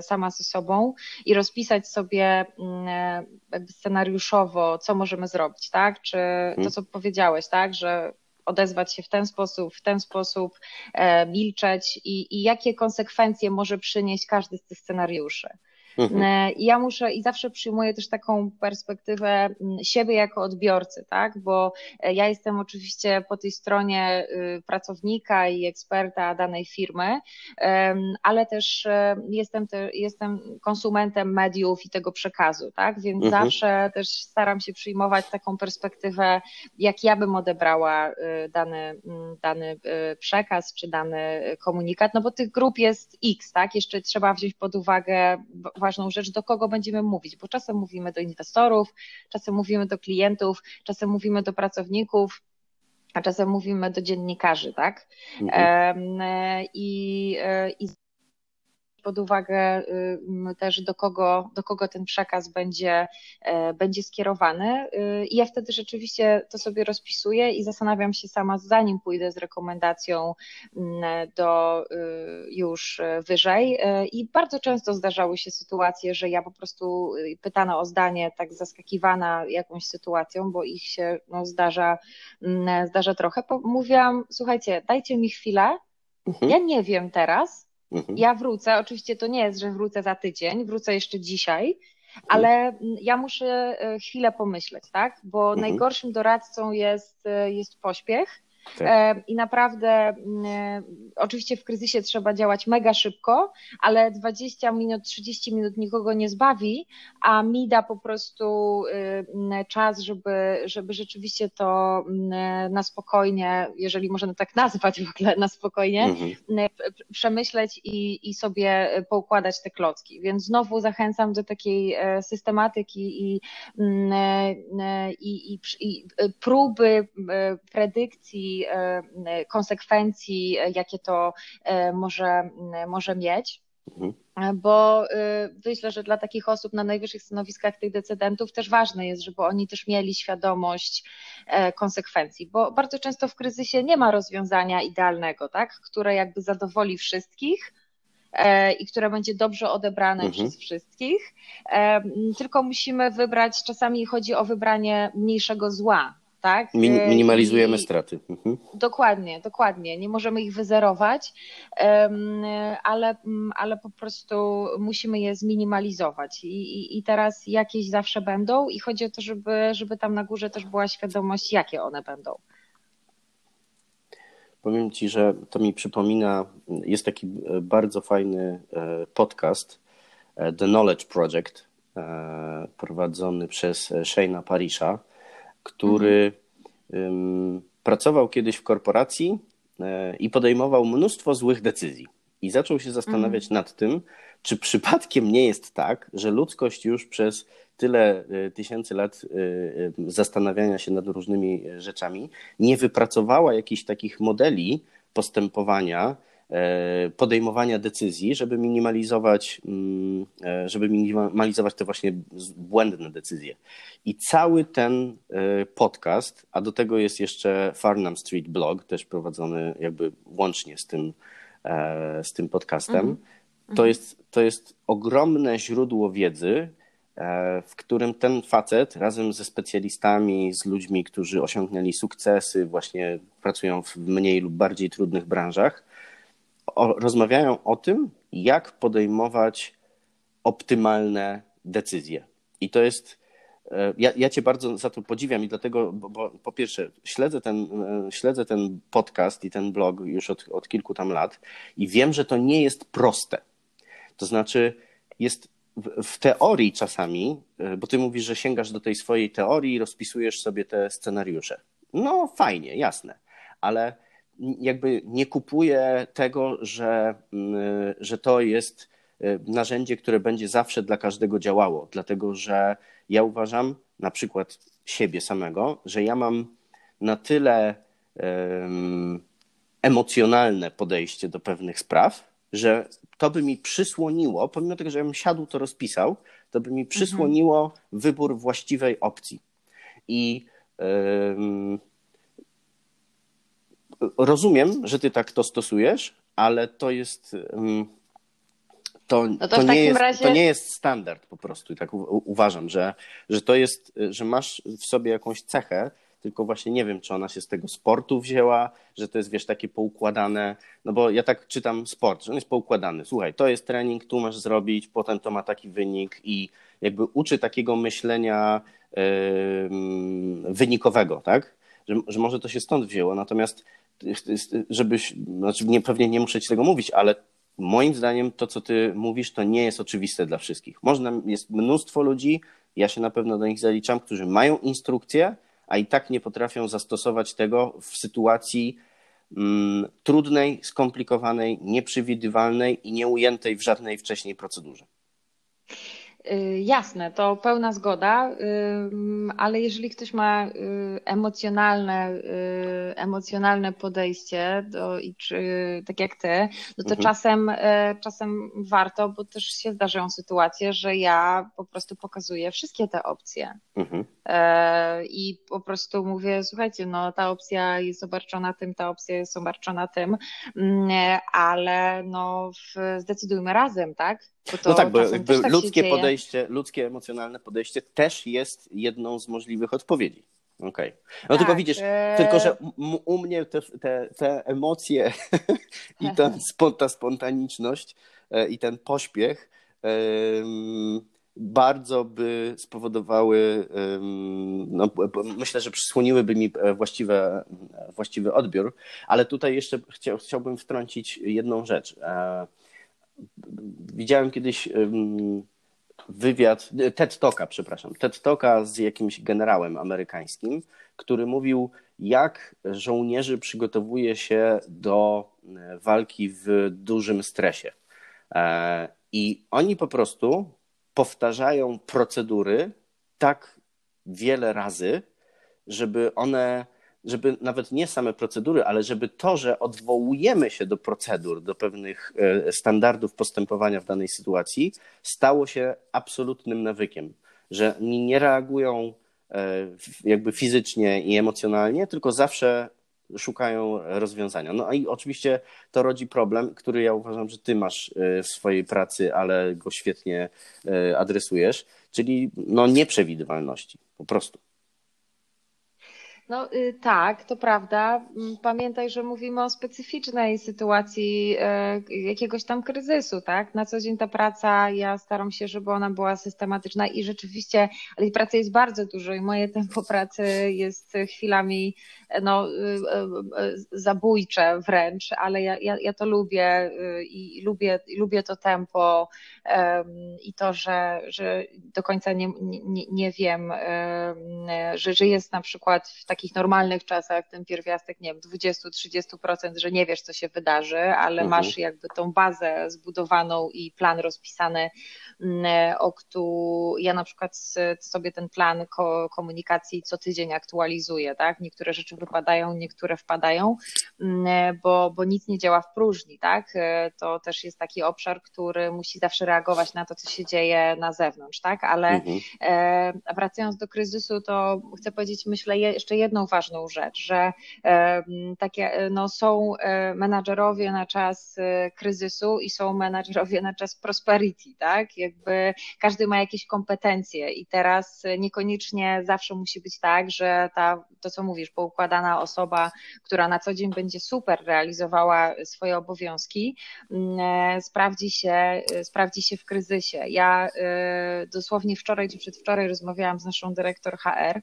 sama ze sobą i rozpisać sobie mm, jakby scenariuszowo, co możemy zrobić, tak? Czy to, mhm. co powiedziałeś, tak, że odezwać się w ten sposób, w ten sposób, e, milczeć i, i jakie konsekwencje może przynieść każdy z tych scenariuszy. Mhm. E, I ja muszę i zawsze przyjmuję też taką perspektywę mm, siebie jako odbiorcy, tak? Bo e, ja jestem oczywiście po tej stronie y, pracownika i eksperta danej firmy, ale też e, jestem, te, jestem konsumentem mediów i tego przekazu, tak? Więc mhm. zawsze też staram się przyjmować taką perspektywę, jak ja bym odebrała y, dany, mm, dany y, przekaz czy dany komunikat, no bo tych grup jest X, tak? Jeszcze trzeba wziąć pod uwagę ważną rzecz, do kogo będziemy mówić, bo czasem mówimy do inwestorów, czasem mówimy do klientów, czasem mówimy do pracowników, a czasem mówimy do dziennikarzy, tak? Mhm. I, e, i pod uwagę y, też do kogo, do kogo ten przekaz będzie, e, będzie skierowany. Y, I ja wtedy rzeczywiście to sobie rozpisuję i zastanawiam się sama, zanim pójdę z rekomendacją do y, już wyżej. E, I bardzo często zdarzały się sytuacje, że ja po prostu pytana o zdanie, tak zaskakiwana jakąś sytuacją, bo ich się no, zdarza, zdarza trochę. Mówiłam, słuchajcie, dajcie mi chwilę, mhm. ja nie wiem teraz, Mhm. Ja wrócę, oczywiście to nie jest, że wrócę za tydzień, wrócę jeszcze dzisiaj, mhm. ale ja muszę e, chwilę pomyśleć, tak? Bo mhm. najgorszym doradcą jest, e, jest pośpiech tak. E, I naprawdę, mm, e, oczywiście w kryzysie trzeba działać mega szybko, ale 20 minut, 30 minut nikogo nie zbawi, a mi da po prostu y, czas, żeby, żeby rzeczywiście to na spokojnie, jeżeli można tak nazwać w ogóle na spokojnie, mhm. przemyśleć i, i sobie poukładać te klocki. Więc znowu zachęcam do takiej e, systematyki i, i, i, i próby predykcji E, konsekwencji, jakie to e, może, może mieć. Mhm. Bo e, myślę, że dla takich osób na najwyższych stanowiskach tych decydentów też ważne jest, żeby oni też mieli świadomość konsekwencji, bo bardzo często w kryzysie nie ma rozwiązania idealnego, tak, które jakby zadowoli wszystkich, i które będzie dobrze odebrane mhm. przez wszystkich, tylko musimy wybrać, czasami chodzi o wybranie mniejszego zła, tak? Min minimalizujemy I, straty. Mhm. Dokładnie, dokładnie. Nie możemy ich wyzerować, ale, ale po prostu musimy je zminimalizować. I, i, I teraz jakieś zawsze będą i chodzi o to, żeby, żeby tam na górze też była świadomość, jakie one będą. Powiem Ci, że to mi przypomina, jest taki e, bardzo fajny e, podcast e, The Knowledge Project, prowadzony przez Shane'a Parisha który mhm. pracował kiedyś w korporacji e, i podejmował mnóstwo złych decyzji. I zaczął się zastanawiać mhm. nad tym, czy przypadkiem nie jest tak, że ludzkość już przez tyle e, tysięcy lat e, zastanawiania się nad różnymi rzeczami nie wypracowała jakichś takich modeli postępowania, podejmowania decyzji, żeby minimalizować, mm, e, żeby minimalizować te właśnie błędne decyzje. I cały ten e, podcast, a do tego jest jeszcze Farnham Street Blog, też prowadzony jakby łącznie z tym, z tym podcastem, mhm. to, mhm. jest, to jest ogromne źródło wiedzy, w którym ten facet razem ze specjalistami, z ludźmi, którzy osiągnęli sukcesy, właśnie pracują w mniej lub bardziej trudnych branżach, o, rozmawiają o tym, jak podejmować optymalne decyzje. I to jest e, ja, ja Cię bardzo za to podziwiam i dlatego, bo, bo, po pierwsze, śledzę ten, e, śledzę ten podcast i ten blog już od, od kilku tam lat i wiem, że to nie jest proste. To znaczy, jest w, w teorii czasami, e, bo Ty mówisz, że sięgasz do tej swojej teorii i rozpisujesz sobie te scenariusze. No, fajnie, jasne, ale jakby nie kupuję tego, że, mm, że to jest Y, narzędzie, które będzie zawsze dla każdego działało, dlatego że ja uważam, na przykład siebie samego, że ja mam na tyle um, emocjonalne podejście do pewnych spraw, że to by mi przysłoniło, pomimo tego, że ja bym siadł, to rozpisał, to by mi przysłoniło mhm. wybór właściwej opcji. I um, rozumiem, że ty tak to stosujesz, ale to jest. To, no to, to nie jest, razie... to nie jest standard po prostu. I tak u, uważam, że, że to jest, że masz w sobie jakąś cechę, tylko właśnie nie wiem, czy ona się z tego sportu wzięła, że to jest, wiesz, takie poukładane, no bo ja tak czytam sport, że on jest poukładany. Słuchaj, to jest trening, tu masz zrobić, potem to ma taki wynik i jakby uczy takiego myślenia yy, wynikowego, tak? Że, że może to się stąd wzięło, natomiast żebyś, znaczy nie, pewnie nie muszę ci tego mówić, ale moim zdaniem to, co ty mówisz, to nie jest oczywiste dla wszystkich. Można, jest mnóstwo ludzi, ja się na pewno do nich zaliczam, którzy mają instrukcje, a i tak nie potrafią zastosować tego w sytuacji mm, trudnej, skomplikowanej, nieprzewidywalnej i nieujętej w żadnej wcześniej procedurze. Y, jasne, to pełna zgoda, ale jeżeli ktoś ma y, emocjonalne, y, emocjonalne podejście, do, i czy, tak jak ty, no to mhm. czasem, czasem warto, bo też się zdarzają sytuacje, że ja po prostu pokazuję wszystkie te opcje. Mhm. E, I po prostu mówię, słuchajcie, no ta opcja jest obarczona tym, ta opcja jest obarczona tym, mm, ale no zdecydujmy razem, tak? No tak, bo tak ludzkie podejście, ludzkie emocjonalne podejście też jest jedną z możliwych odpowiedzi. Okej. Okay. No tak, tylko widzisz, e... tylko że u mnie te, te, te emocje i ta, ta spontaniczność e, i ten pośpiech bardzo by spowodowały, no, myślę, że przysłoniłyby mi e, właściwe, właściwy odbiór, ale tutaj jeszcze chciałbym wtrącić jedną rzecz widziałem kiedyś wywiad, TED Talka, przepraszam, TED Talka z jakimś generałem amerykańskim, który mówił, jak żołnierzy przygotowuje się do e, walki w dużym stresie. E, I oni po prostu powtarzają procedury tak wiele razy, żeby one żeby nawet nie same procedury, ale żeby to, że odwołujemy się do procedur, do pewnych e, standardów postępowania w danej sytuacji, stało się absolutnym nawykiem, że nie reagują e, jakby fizycznie i emocjonalnie, tylko zawsze szukają rozwiązania. No i oczywiście to rodzi problem, który ja uważam, że ty masz e, w swojej pracy, ale go świetnie adresujesz, czyli no nieprzewidywalności po prostu. No y, tak, to prawda. Mm, pamiętaj, że mówimy o specyficznej sytuacji e, jakiegoś tam kryzysu, tak? Na co dzień ta praca, ja staram się, żeby ona była systematyczna i rzeczywiście, ale pracy jest bardzo dużo i moje tempo pracy jest chwilami no, y, y, zabójcze wręcz, ale ja, ja, ja to lubię i lubię, lubię to tempo i to, że, że do końca nie, nie, nie wiem, że, że jest na przykład w takich normalnych czasach ten pierwiastek, nie wiem, 20-30%, że nie wiesz, co się wydarzy, ale mhm. masz jakby tą bazę zbudowaną i plan rozpisany, mm, o którym ja na przykład sobie ten plan komunikacji co tydzień aktualizuję, tak? Niektóre rzeczy wypadają, niektóre wpadają, mm, bo, bo nic nie działa w próżni, tak? To też jest taki obszar, który musi zawsze reagować na to, co się dzieje na zewnątrz, tak? Ale mhm. E, wracając do kryzysu, to chcę powiedzieć, myślę, jeszcze jedną ważną rzecz, że takie, no, są menadżerowie na czas kryzysu i są menadżerowie na czas prosperity, tak? Jakby każdy ma jakieś kompetencje i teraz niekoniecznie zawsze musi być tak, że ta, to co mówisz, poukładana osoba, która na co dzień będzie super realizowała swoje obowiązki, sprawdzi się, sprawdzi się w kryzysie. Ja dosłownie wczoraj czy przedwczoraj rozmawiałam z naszą dyrektor HR.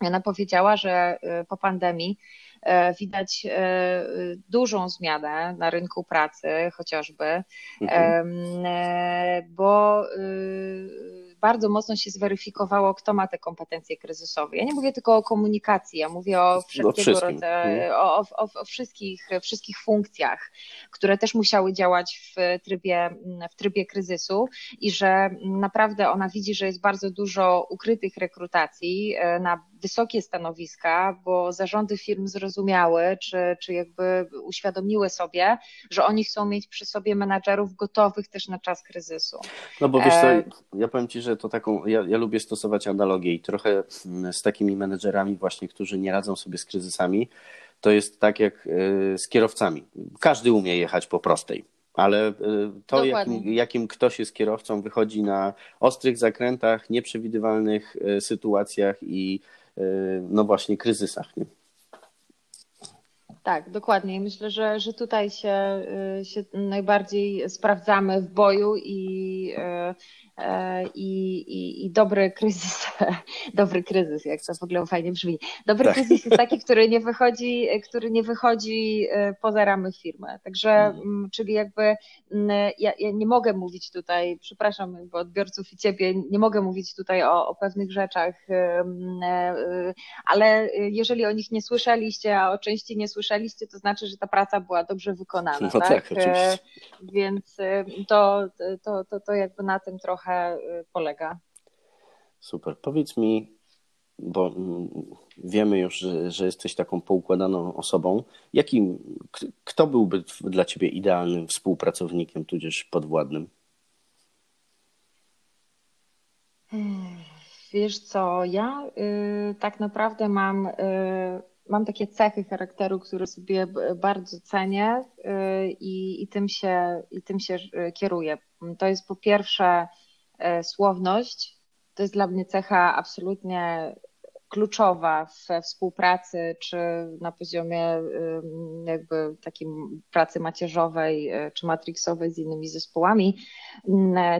Ona powiedziała, że po pandemii E, widać e, dużą zmianę na rynku pracy chociażby, mhm. E, bo bardzo mocno się zweryfikowało, kto ma te kompetencje kryzysowe. Ja nie mówię tylko o komunikacji, ja mówię o wszelkiego rodzaju, mhm. o, o, o, wszystkich, wszystkich funkcjach, które też musiały działać w trybie, w trybie kryzysu i że naprawdę ona widzi, że jest bardzo dużo ukrytych rekrutacji na wysokie stanowiska, bo zarządy firm zrozumiały, czy, czy jakby uświadomiły sobie, że oni chcą mieć przy sobie menadżerów gotowych też na czas kryzysu. No bo wiesz co, e, ja powiem Ci, że to taką, ja, ja lubię stosować analogię i trochę z takimi menedżerami właśnie, którzy nie radzą sobie z kryzysami, to jest tak jak e, z kierowcami. Każdy umie jechać po prostej ale y, to, jakim, jakim, ktoś jest kierowcą, wychodzi na ostrych zakrętach, nieprzewidywalnych sytuacjach i no właśnie kryzysach. Nie? Tak, dokładnie. Myślę, że, że tutaj się, się najbardziej sprawdzamy w boju i E, i, i, i dobry kryzys, dobry kryzys, jak to w ogóle fajnie brzmi. Dobry tak. kryzys jest taki, który nie wychodzi, który nie wychodzi e, poza ramy firmy. Także, mm. czyli jakby ja, ja, nie mogę mówić tutaj, przepraszam bo odbiorców i ciebie, nie mogę mówić tutaj o, o pewnych rzeczach, e, ale jeżeli o nich nie słyszeliście, a o części nie słyszeliście, to znaczy, że ta praca była dobrze wykonana. No tak, tak? Więc to, to, to, to jakby na tym trochę trochę y, polega. Super. Powiedz mi, bo mm, wiemy już, że, że jesteś taką poukładaną osobą. Jakim, kto byłby dla ciebie idealnym współpracownikiem, tudzież podwładnym? Wiesz co, ja y, tak naprawdę mam, y, mam takie cechy charakteru, które sobie bardzo cenię y, i, tym się, i tym się y, kieruję. To jest po pierwsze słowność to jest dla mnie cecha absolutnie kluczowa we współpracy, czy na poziomie jakby takim pracy macierzowej, e, czy matrixowej z innymi zespołami,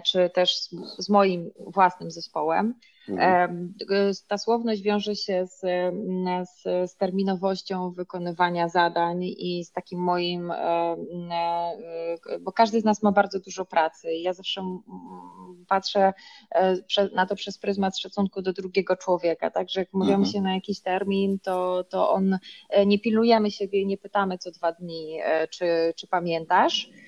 czy też z moim własnym zespołem. Mhm. Ta słowność wiąże się z, z, z, terminowością wykonywania zadań i z takim moim, e, bo każdy z nas ma bardzo dużo pracy. Ja zawsze patrzę e, na to przez pryzmat szacunku do drugiego człowieka, także jak umawiamy mhm. się na jakiś termin, to, to on e, nie pilnujemy siebie i nie pytamy co dwa dni, czy, czy pamiętasz E,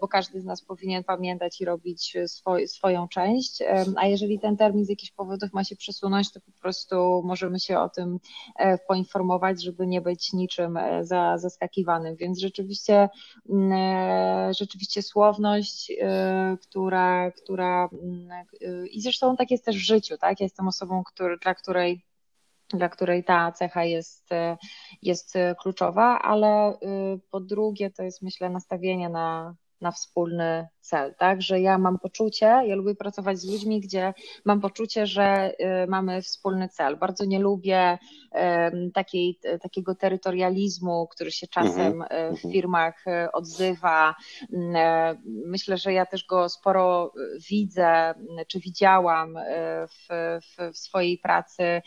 bo każdy z nas powinien pamiętać i robić swoj, swoją część, e, a jeżeli ten termin z jakichś powodów ma się przesunąć, to po prostu możemy się o tym e, poinformować, żeby nie być niczym za, zaskakiwanym, więc rzeczywiście mm, rzeczywiście słowność, która, która mm, i zresztą tak jest też w życiu, tak? Ja jestem osobą, który, dla której dla której ta cecha jest, jest kluczowa, ale y, po drugie to jest myślę nastawienie na, na wspólny cel, tak? Że ja mam poczucie, ja lubię pracować z ludźmi, gdzie mam poczucie, że y, mamy wspólny cel. Bardzo nie lubię takiej, takiego terytorializmu, który się czasem mm-hmm. w firmach odzywa. Mm, myślę, że ja też go sporo widzę, czy widziałam w, w, w swojej pracy,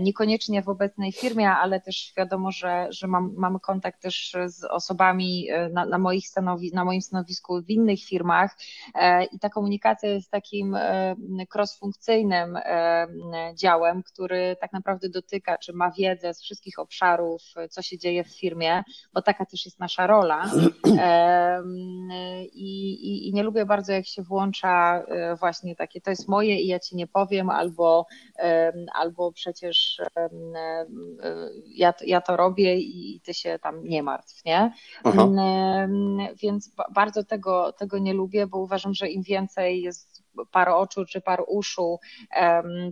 niekoniecznie w obecnej firmie, ale też wiadomo, że, że mam, mamy kontakt też z osobami na, na, moich stanowi, na moim stanowisku w innych firmach, firmach e, i ta komunikacja jest takim e, cross-funkcyjnym e, działem, który tak naprawdę dotyka, czy ma wiedzę z wszystkich obszarów, co się dzieje w firmie, bo taka też jest nasza rola. I, i, i nie lubię bardzo, jak się włącza właśnie takie, to jest moje i ja ci nie powiem, albo, albo przecież ja, ja to robię i ty się tam nie martw, nie? Aha. Więc bardzo tego, tego nie lubię lubię, bo uważam, że im więcej jest par oczu czy par uszu,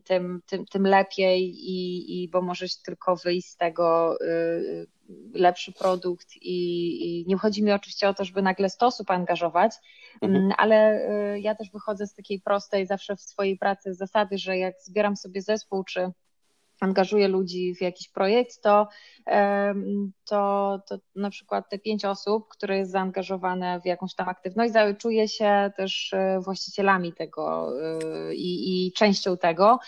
tym, tym, tym lepiej i, i bo możesz tylko wyjść z tego y, lepszy produkt i, i, nie chodzi mi oczywiście o to, żeby nagle 100 osób angażować, mhm. Mm, ale y, ja też wychodzę z takiej prostej zawsze w swojej pracy zasady, że jak zbieram sobie zespół czy angażuję ludzi w jakiś projekt, to, to, to na przykład te pięć osób, które jest zaangażowane w jakąś tam aktywność, czuje się też e, właścicielami tego e, i, i częścią tego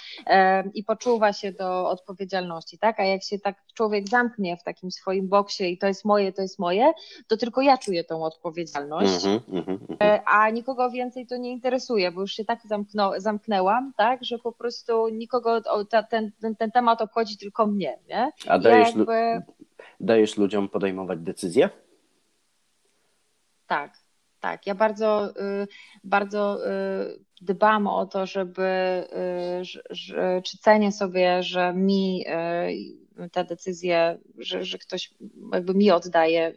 i poczuwa się do odpowiedzialności, tak? A jak się tak człowiek zamknie w takim swoim boksie i to jest moje, to jest moje, to tylko ja czuję tą odpowiedzialność, mm -hmm, a nikogo więcej to nie interesuje, bo już się tak zamknęłam, tak, że po prostu nikogo ten, ten, ten temat obchodzi tylko mnie, nie? A dajesz, ja jakby... dajesz ludziom podejmować decyzje? Tak, tak. Ja bardzo, y, bardzo y, dbam o to, żeby, y, czy cenię sobie, że mi te decyzje, że, że ktoś jakby mi oddaje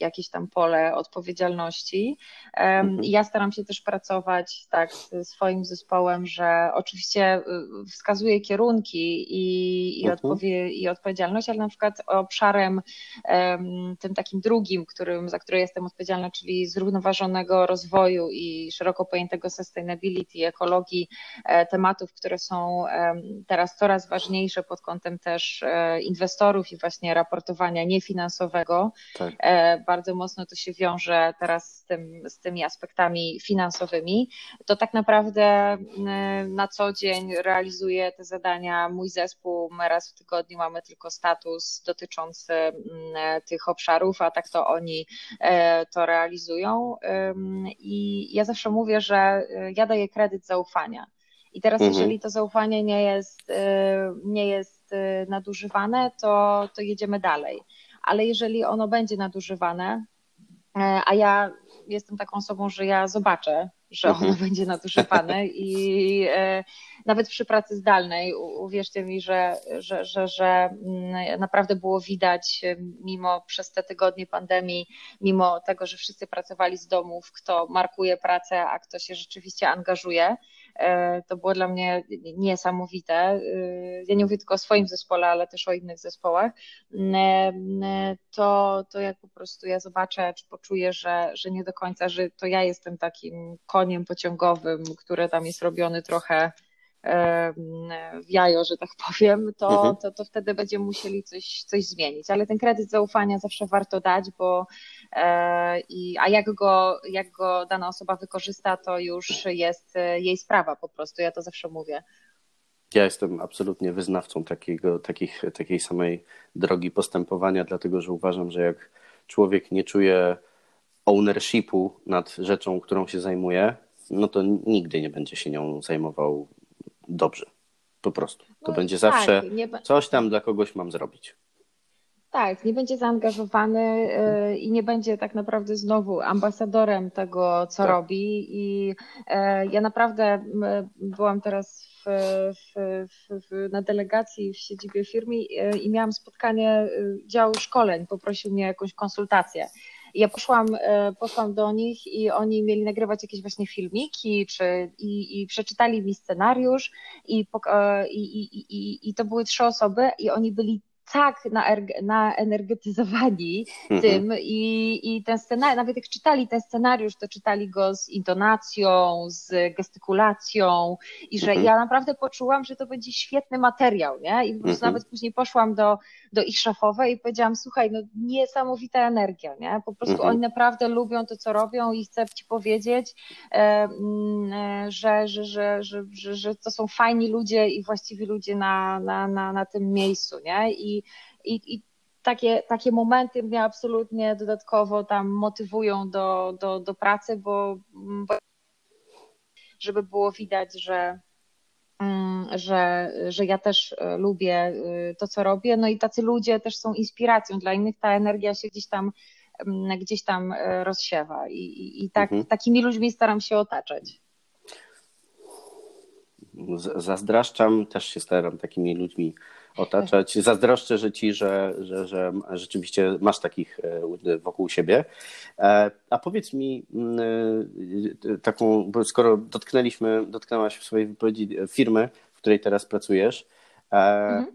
jakieś tam pole odpowiedzialności. Mhm. Ja staram się też pracować tak z swoim zespołem, że oczywiście y, wskazuję kierunki i, i, mhm. odpowie, i odpowiedzialność, ale na przykład obszarem tym takim drugim, którym, za który jestem odpowiedzialna, czyli zrównoważonego rozwoju i szeroko pojętego sustainability, ekologii, e, tematów, które są teraz coraz ważniejsze pod kątem też e, inwestorów i właśnie raportowania niefinansowego. Tak e, bardzo mocno to się wiąże teraz z, tym, z tymi aspektami finansowymi, to tak naprawdę y, na co dzień realizuje te zadania mój zespół. My raz w tygodniu mamy tylko status dotyczący mm, tych obszarów, a tak to oni e, to realizują. I ja zawsze mówię, że y, ja daję kredyt zaufania. I teraz, mhm. jeżeli to zaufanie nie jest, y, nie jest nadużywane, to, to jedziemy dalej ale jeżeli ono będzie nadużywane, e, a ja jestem taką osobą, że ja zobaczę, że ono mhm. będzie nadużywane i e, nawet przy pracy zdalnej uwierzcie mi, że, że, że, że mm, naprawdę było widać e, mimo przez te tygodnie pandemii, mimo tego, że wszyscy pracowali z domów, kto markuje pracę, a kto się rzeczywiście angażuje, to było dla mnie niesamowite. E, ja nie mówię tylko o swoim zespole, ale też o innych zespołach. E, to, to jak po prostu ja zobaczę, czy poczuję, że, że nie do końca, że to ja jestem takim koniem pociągowym, który tam jest robiony trochę w jajo, że tak powiem, to, mhm. to, to wtedy będziemy musieli coś, coś zmienić. Ale ten kredyt zaufania zawsze warto dać, bo e, i, a jak go, jak go dana osoba wykorzysta, to już jest e, jej sprawa po prostu. Ja to zawsze mówię. Ja jestem absolutnie wyznawcą takiego, takich, takiej samej drogi postępowania, dlatego że uważam, że jak człowiek nie czuje ownershipu nad rzeczą, którą się zajmuje, no to nigdy nie będzie się nią zajmował dobrze. Po prostu. To no, będzie tak, zawsze nie... coś tam dla kogoś mam zrobić. Tak, nie będzie zaangażowany y, i nie będzie tak naprawdę znowu ambasadorem tego, co tak. robi. I e, ja naprawdę byłam teraz w, w, w, na delegacji w siedzibie firmy e, i miałam spotkanie działu szkoleń, poprosił mnie jakąś konsultację. Ja poszłam, e, poszłam do nich i oni mieli nagrywać jakieś właśnie filmiki, czy, i, i przeczytali mi scenariusz i, i, i, i, i to były trzy osoby i oni byli tak naenergetyzowani mhm. tym i, i ten scenariusz, nawet jak czytali ten scenariusz, to czytali go z intonacją, z gestykulacją i że mhm. ja naprawdę poczułam, że to będzie świetny materiał, nie? I po prostu mhm. nawet później poszłam do, do ich szefowej i powiedziałam, słuchaj, no niesamowita energia, nie? Po prostu oni naprawdę lubią to, co robią i chcę ci powiedzieć, e, że, że, że, że, że, że to są fajni ludzie i właściwi ludzie na, na, na, na tym miejscu, nie? I i, i, takie, takie momenty mnie absolutnie dodatkowo tam motywują do, do, do pracy, bo, bo żeby było widać, że, mm, że, że ja też e, lubię e, to, co robię. No i tacy ludzie też są inspiracją dla innych. Ta energia się gdzieś tam mm, gdzieś tam e, rozsiewa i, i, i tak, mhm. takimi ludźmi staram się otaczać. zazdraszczam, też się staram takimi ludźmi otaczać. Zazdroszczę że ci, że, że, że rzeczywiście masz takich e, wokół siebie. E, a powiedz mi mm, e, taką, bo skoro dotknęliśmy, dotknęłaś w swojej wypowiedzi firmy, w której teraz pracujesz, mhm.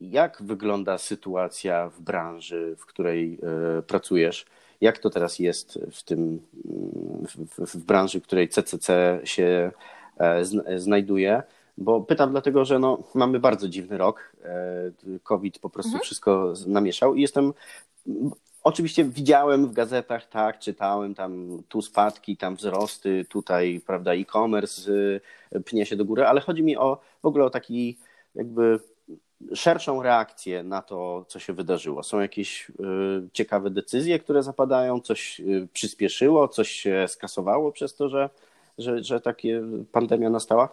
jak wygląda sytuacja w branży, w której pracujesz? Jak to teraz jest w tym, w, w branży, w której CCC się znajduje? Bo pytam dlatego, że no, mamy bardzo dziwny rok. E, COVID po prostu mhm. wszystko namieszał i jestem. Oczywiście widziałem w gazetach, tak, czytałem tam tu spadki, tam wzrosty, tutaj, prawda, e-commerce e, pnie się do góry, ale chodzi mi o w ogóle o taki jakby szerszą reakcję na to, co się wydarzyło. Są jakieś y, ciekawe decyzje, które zapadają, coś y, przyspieszyło, coś się skasowało przez to, że, że, że takie pandemia nastała?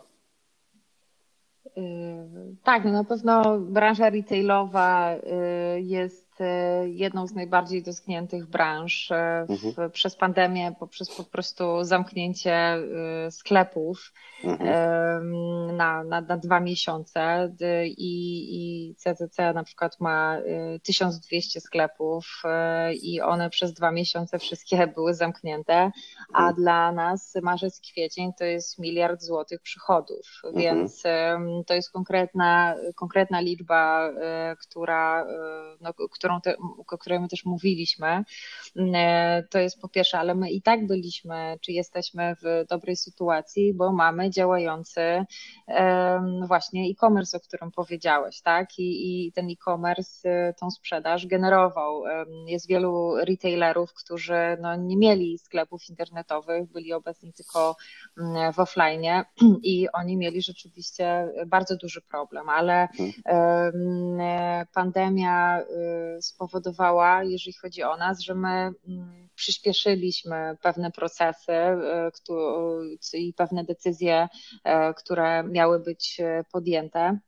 Tak, no na pewno branża retailowa yy, jest jedną z najbardziej dotkniętych branż w, mhm. przez pandemię, poprzez po prostu zamknięcie sklepów mhm. na, na, na dwa miesiące I, i CCC na przykład ma 1200 sklepów i one przez dwa miesiące wszystkie były zamknięte, a mhm. dla nas marzec, kwiecień to jest miliard złotych przychodów, mhm. więc to jest konkretna, konkretna liczba, która, no, którą te, o której my też mówiliśmy. E, to jest po pierwsze, ale my i tak byliśmy, czy jesteśmy w dobrej sytuacji, bo mamy działający właśnie e-commerce, o którym powiedziałeś, tak? I, i ten e-commerce, tą sprzedaż generował. Jest wielu retailerów, którzy no, nie mieli sklepów internetowych, byli obecni tylko w offline i oni mieli rzeczywiście bardzo duży problem, ale mhm. pandemia y, spowodowała, jeżeli chodzi o nas, że my mm, przyspieszyliśmy pewne procesy y, i pewne decyzje, y, które miały być podjęte.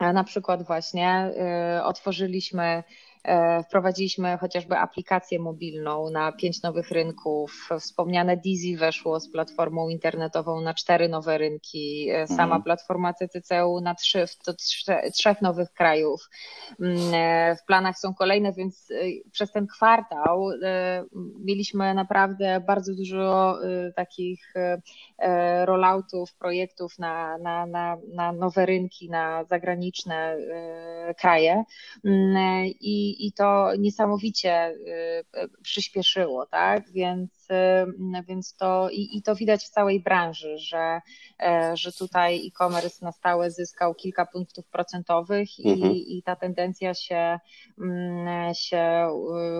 Na przykład właśnie otworzyliśmy E, wprowadziliśmy chociażby aplikację mobilną na pięć nowych rynków. Wspomniane Dizzy weszło z platformą internetową na cztery nowe rynki. E, sama mhm. platforma CCCU na trzy, do trzech nowych krajów. Mm, e, w planach są kolejne, więc przez ten kwartał mieliśmy naprawdę bardzo dużo takich rolloutów, projektów na, na, na, na nowe rynki, na zagraniczne kraje. Mm, I i, to niesamowicie y, y, przyspieszyło, tak? Więc, y, więc to i, i to widać w całej branży, że, e, że tutaj e-commerce na stałe zyskał kilka punktów procentowych i, mhm. i ta tendencja się, mm, się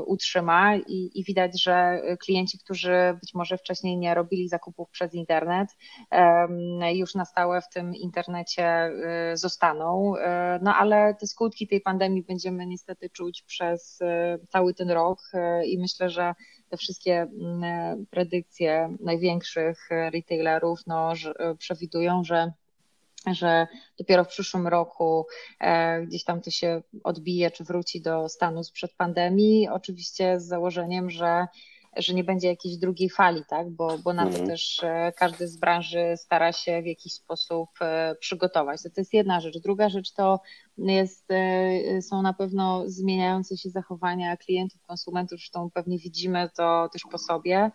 utrzyma i, i widać, że klienci, którzy być może wcześniej nie robili zakupów przez internet, już na stałe w tym internecie zostaną. E, no ale te skutki tej pandemii będziemy niestety czuć przez e, cały ten rok e, i myślę, że te wszystkie mm, e, predykcje największych retailerów no, przewidują, że że dopiero w przyszłym roku gdzieś tam to się odbije, czy wróci do stanu sprzed pandemii. Oczywiście z założeniem, że że nie będzie jakiejś drugiej fali, tak? bo, bo na to mhm. też każdy z branży stara się w jakiś sposób przygotować. To, to jest jedna rzecz. Druga rzecz to jest, e, są na pewno zmieniające się zachowania klientów, konsumentów, zresztą pewnie widzimy to też po sobie.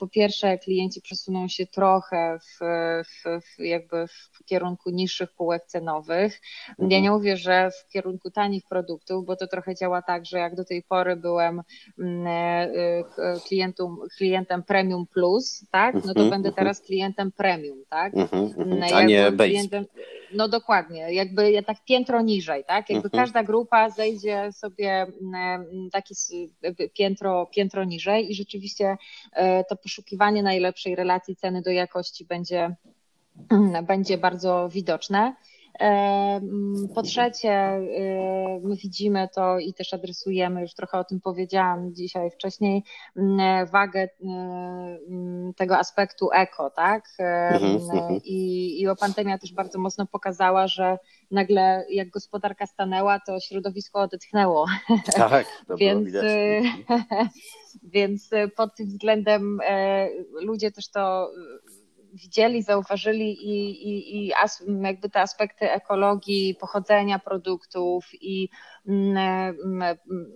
Po pierwsze, klienci przesuną się trochę w, w, w jakby w kierunku niższych półek cenowych. Mhm. Ja nie mówię, że w kierunku tanich produktów, bo to trochę działa tak, że jak do tej pory byłem mm, e, e, klientum, klientem premium plus, tak, no to mhm. będę mhm. teraz klientem premium, tak? Mm, A nie base. No dokładnie, jakby ja tak piętro niżej, tak? Jakby mhm. każda grupa zejdzie sobie mm, takie piętro, piętro niżej i rzeczywiście e, to poszukiwanie najlepszej relacji ceny do jakości będzie, mm, będzie bardzo widoczne. Po trzecie, y, my widzimy to i też adresujemy, już trochę o tym powiedziałam dzisiaj wcześniej, mm, wagę y, mm, tego aspektu eko, tak? Mhm, mhm. I, I pandemia też bardzo mocno pokazała, że nagle jak gospodarka stanęła, to środowisko odetchnęło. Tak, to więc, y, więc pod tym względem ludzie też to widzieli, zauważyli i, i, i as, jakby te aspekty ekologii, pochodzenia produktów i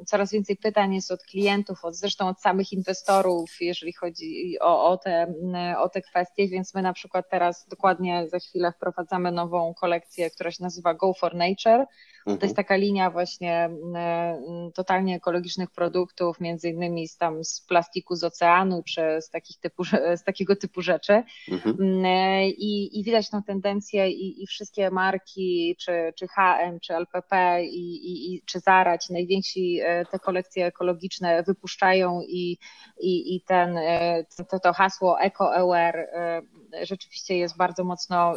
coraz więcej pytań jest od klientów, od, zresztą od samych inwestorów, jeżeli chodzi o, o, te, o te kwestie, więc my na przykład teraz dokładnie za chwilę wprowadzamy nową kolekcję, która się nazywa Go for Nature, Mhm. To jest taka linia właśnie mm, mm, totalnie ekologicznych produktów, między innymi z, tam z plastiku z oceanu, czy z, takich typu, z takiego typu rzeczy. Mhm. Mm, I, I widać tą tendencję i, i wszystkie marki, czy, czy HM, czy LPP, i, i, czy Zara, ci najwięksi e, te kolekcje ekologiczne wypuszczają i, i, i ten, e, to, to hasło eco-aware e, rzeczywiście jest bardzo mocno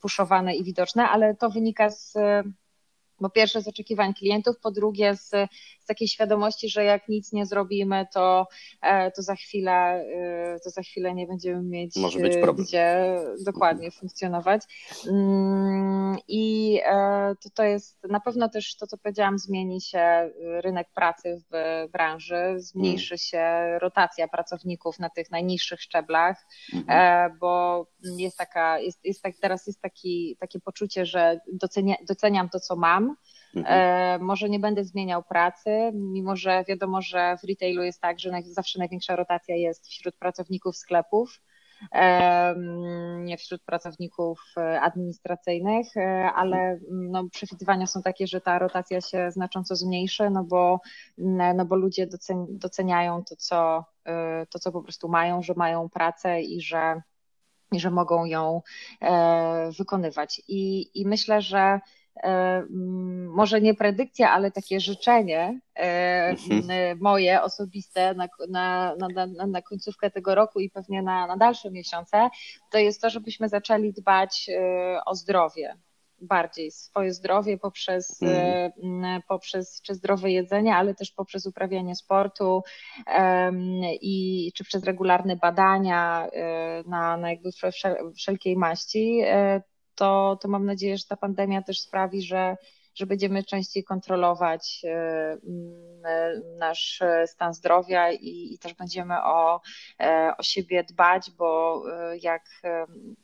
puszowane i widoczne, ale to wynika z po pierwsze z oczekiwań klientów, po drugie z, z takiej świadomości, że jak nic nie zrobimy, to, e, to, za, chwilę, e, to za chwilę nie będziemy mieć Może być problem. gdzie dokładnie funkcjonować. Mm, I e, to, to jest na pewno też to, co powiedziałam, zmieni się rynek pracy w branży, zmniejszy mm. się rotacja pracowników na tych najniższych szczeblach, mhm. bo jest taka, jest, jest tak, teraz jest taki, takie poczucie, że docenia, doceniam to, co mam, Mhm. E, może nie będę zmieniał pracy, mimo że wiadomo, że w retailu jest tak, że zawsze największa rotacja jest wśród pracowników sklepów, nie wśród pracowników e, administracyjnych, e, ale no, przewidywania są takie, że ta rotacja się znacząco zmniejszy, no bo, no bo ludzie doceniają to co, to, co po prostu mają, że mają pracę i że, i że mogą ją wykonywać. I, i myślę, że może nie predykcja, ale takie życzenie e, mhm. moje osobiste na, na, na, na, końcówkę tego roku i pewnie na, na dalsze miesiące, to jest to, żebyśmy zaczęli dbać e, o zdrowie bardziej swoje zdrowie poprzez, mhm. poprzez czy zdrowe jedzenie, ale też poprzez uprawianie sportu i czy przez regularne badania na, na jakby wszelkiej maści to, to mam nadzieję, że ta pandemia też sprawi, że że będziemy częściej kontrolować e, mm, nasz stan zdrowia i, i też będziemy o, e, o siebie dbać, bo e, jak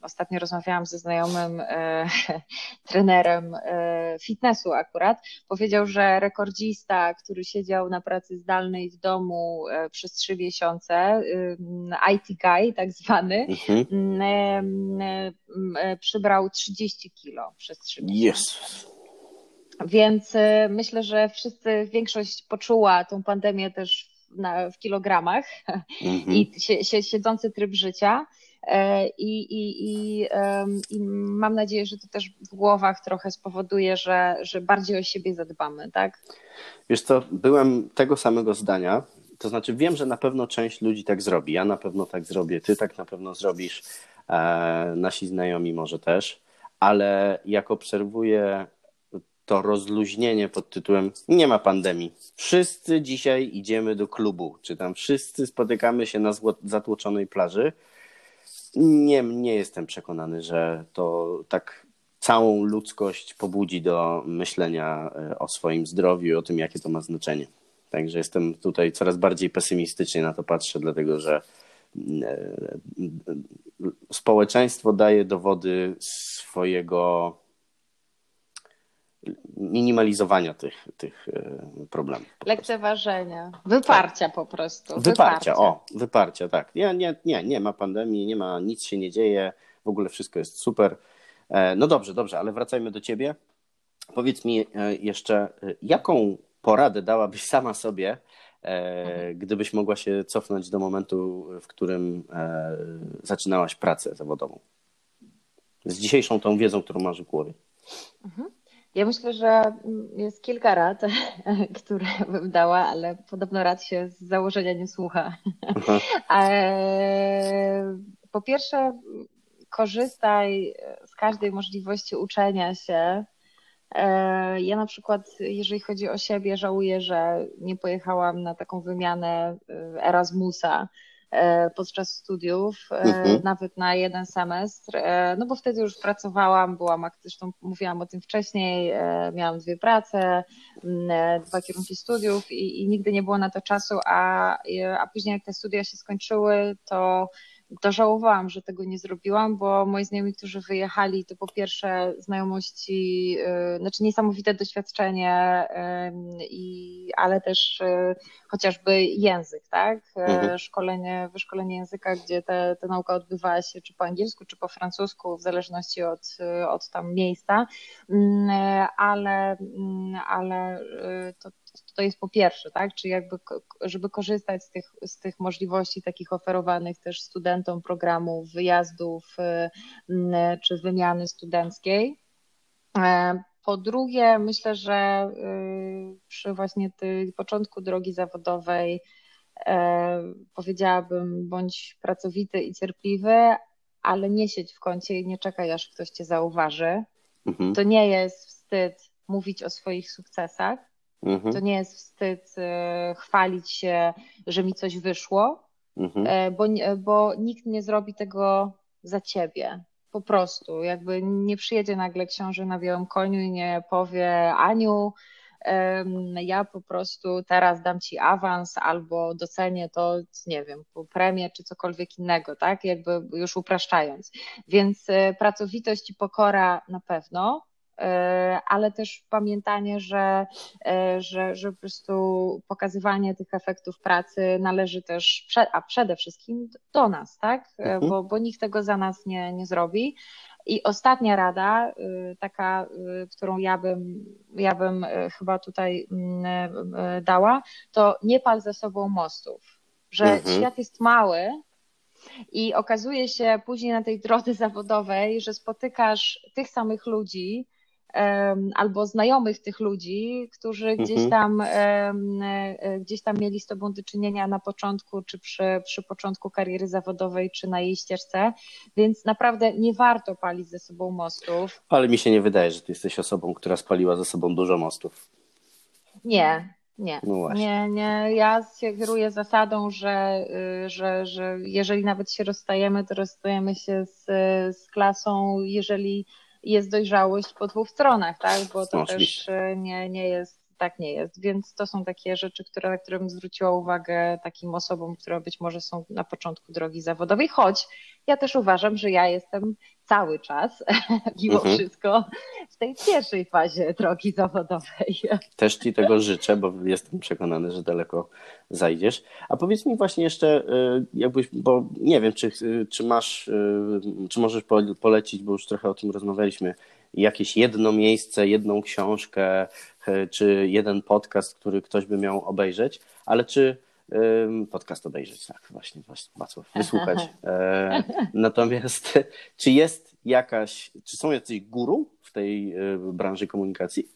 ostatnio rozmawiałam ze znajomym trenerem fitnessu akurat, powiedział, że rekordzista, który siedział na pracy zdalnej w domu przez trzy miesiące, IT guy tak zwany, mhm. przybrał 30 kilo przez trzy miesiące. Yes. Więc y, myślę, że wszyscy, większość poczuła tą pandemię też na, w kilogramach mhm. i siedzący tryb życia. E, I, i, i, I mam nadzieję, że to też w głowach trochę spowoduje, że, że bardziej o siebie zadbamy, tak? Wiesz co, byłem tego samego zdania. To znaczy, wiem, że na pewno część ludzi tak zrobi. Ja na pewno tak zrobię, ty tak na pewno zrobisz, e, nasi znajomi może też, ale jak obserwuję to rozluźnienie pod tytułem Nie ma pandemii. Wszyscy dzisiaj idziemy do klubu, czy tam wszyscy spotykamy się na zatłoczonej plaży. Nie, nie jestem przekonany, że to tak całą ludzkość pobudzi do myślenia e, o swoim zdrowiu o tym, jakie to ma znaczenie. Także jestem tutaj coraz bardziej pesymistycznie na to patrzę, dlatego że e, społeczeństwo daje dowody swojego minimalizowania tych, tych e, problemów. Lekceważenia, wyparcia tak. po prostu. Wyparcia, wyparcia, o, wyparcia, tak. Nie, nie, nie, nie ma pandemii, nie ma, nic się nie dzieje, w ogóle wszystko jest super. E, no dobrze, dobrze, ale wracajmy do ciebie. Powiedz mi e, jeszcze, jaką poradę dałabyś sama sobie, mhm. gdybyś mogła się cofnąć do momentu, w którym zaczynałaś pracę zawodową? Z dzisiejszą tą wiedzą, którą masz w głowie. Mhm. Ja myślę, że jest kilka rad, które bym dała, ale podobno rad się z założenia nie słucha. po pierwsze, korzystaj z każdej możliwości uczenia się. E, ja na przykład, jeżeli chodzi o siebie, żałuję, że nie pojechałam na taką wymianę e, Erasmusa E, podczas studiów, e, mhm. nawet na jeden semestr, e, no bo wtedy już pracowałam, byłam, zresztą mówiłam o tym wcześniej, miałam dwie prace, dwa kierunki studiów i, i nigdy nie było na to czasu, a, a później jak te studia się skończyły, to to żałowałam, że tego nie zrobiłam, bo moi znajomi, którzy wyjechali, to po pierwsze znajomości, y, znaczy niesamowite doświadczenie, i, ale też y, chociażby język, tak? Mhm. Szkolenie, wyszkolenie języka, gdzie te, ta nauka odbywała się czy po angielsku, czy po francusku, w zależności od, od tam miejsca, mm, ale, mm, ale to, to jest po pierwsze, tak? Czy jakby, żeby korzystać z tych, z tych możliwości takich oferowanych też studentom programów, wyjazdów y, czy wymiany studenckiej. E, po drugie, myślę, że y, przy właśnie tej początku drogi zawodowej e, powiedziałabym, bądź pracowity i cierpliwy, ale nie siedź w kącie i nie czekaj, aż ktoś cię zauważy. Mhm. To nie jest wstyd mówić o swoich sukcesach. Mhm. To nie jest wstyd e, chwalić się, że mi coś wyszło, mhm. E, bo, bo nikt nie zrobi tego za ciebie. Po prostu, jakby nie przyjedzie nagle książę na białym koniu i nie powie Aniu, ja po prostu teraz dam ci awans albo docenię to, nie wiem, premię czy cokolwiek innego, tak? Jakby już upraszczając. Więc e, pracowitość i pokora na pewno, ale też pamiętanie, że, e, że, że po prostu pokazywanie tych efektów pracy należy też, a przede wszystkim do nas, tak? E, mhm. Bo, bo nikt tego za nas nie, nie zrobi. I ostatnia rada, taka, którą ja bym, ja bym chyba tutaj mm, dała, to nie pal ze sobą mostów. Że mhm. świat jest mały, i okazuje się później na tej drodze zawodowej, że spotykasz tych samych ludzi, albo znajomych tych ludzi, którzy mhm. gdzieś tam e, gdzieś tam mieli z tobą do czynienia na początku, czy przy, przy początku kariery zawodowej, czy na jej ścieżce, więc naprawdę nie warto palić ze sobą mostów. Ale mi się nie wydaje, że ty jesteś osobą, która spaliła ze sobą dużo mostów. Nie, nie, no nie, nie. Ja się kieruję zasadą, że, y, że, że jeżeli nawet się rozstajemy, to rozstajemy się z, z klasą, jeżeli jest dojrzałość po dwóch stronach, tak? Bo to też e, nie, nie jest tak nie jest. Więc to są takie rzeczy, które, na które bym zwróciła uwagę takim osobom, które być może są na początku drogi zawodowej, choć ja też uważam, że ja jestem cały czas, mimo mhm. wszystko, w tej pierwszej fazie drogi zawodowej. Też Ci tego życzę, bo jestem przekonany, że daleko zajdziesz. A powiedz mi właśnie jeszcze, y, jakbyś, bo nie wiem, czy, czy masz, y, czy możesz polecić, bo już trochę o tym rozmawialiśmy, jakieś jedno miejsce, jedną książkę, y, czy jeden podcast, który ktoś by miał obejrzeć, ale czy podcast obejrzeć, tak, właśnie, właśnie Wacław, wysłuchać. E, natomiast czy jest jakaś, czy są jacyś guru w tej e, branży komunikacji,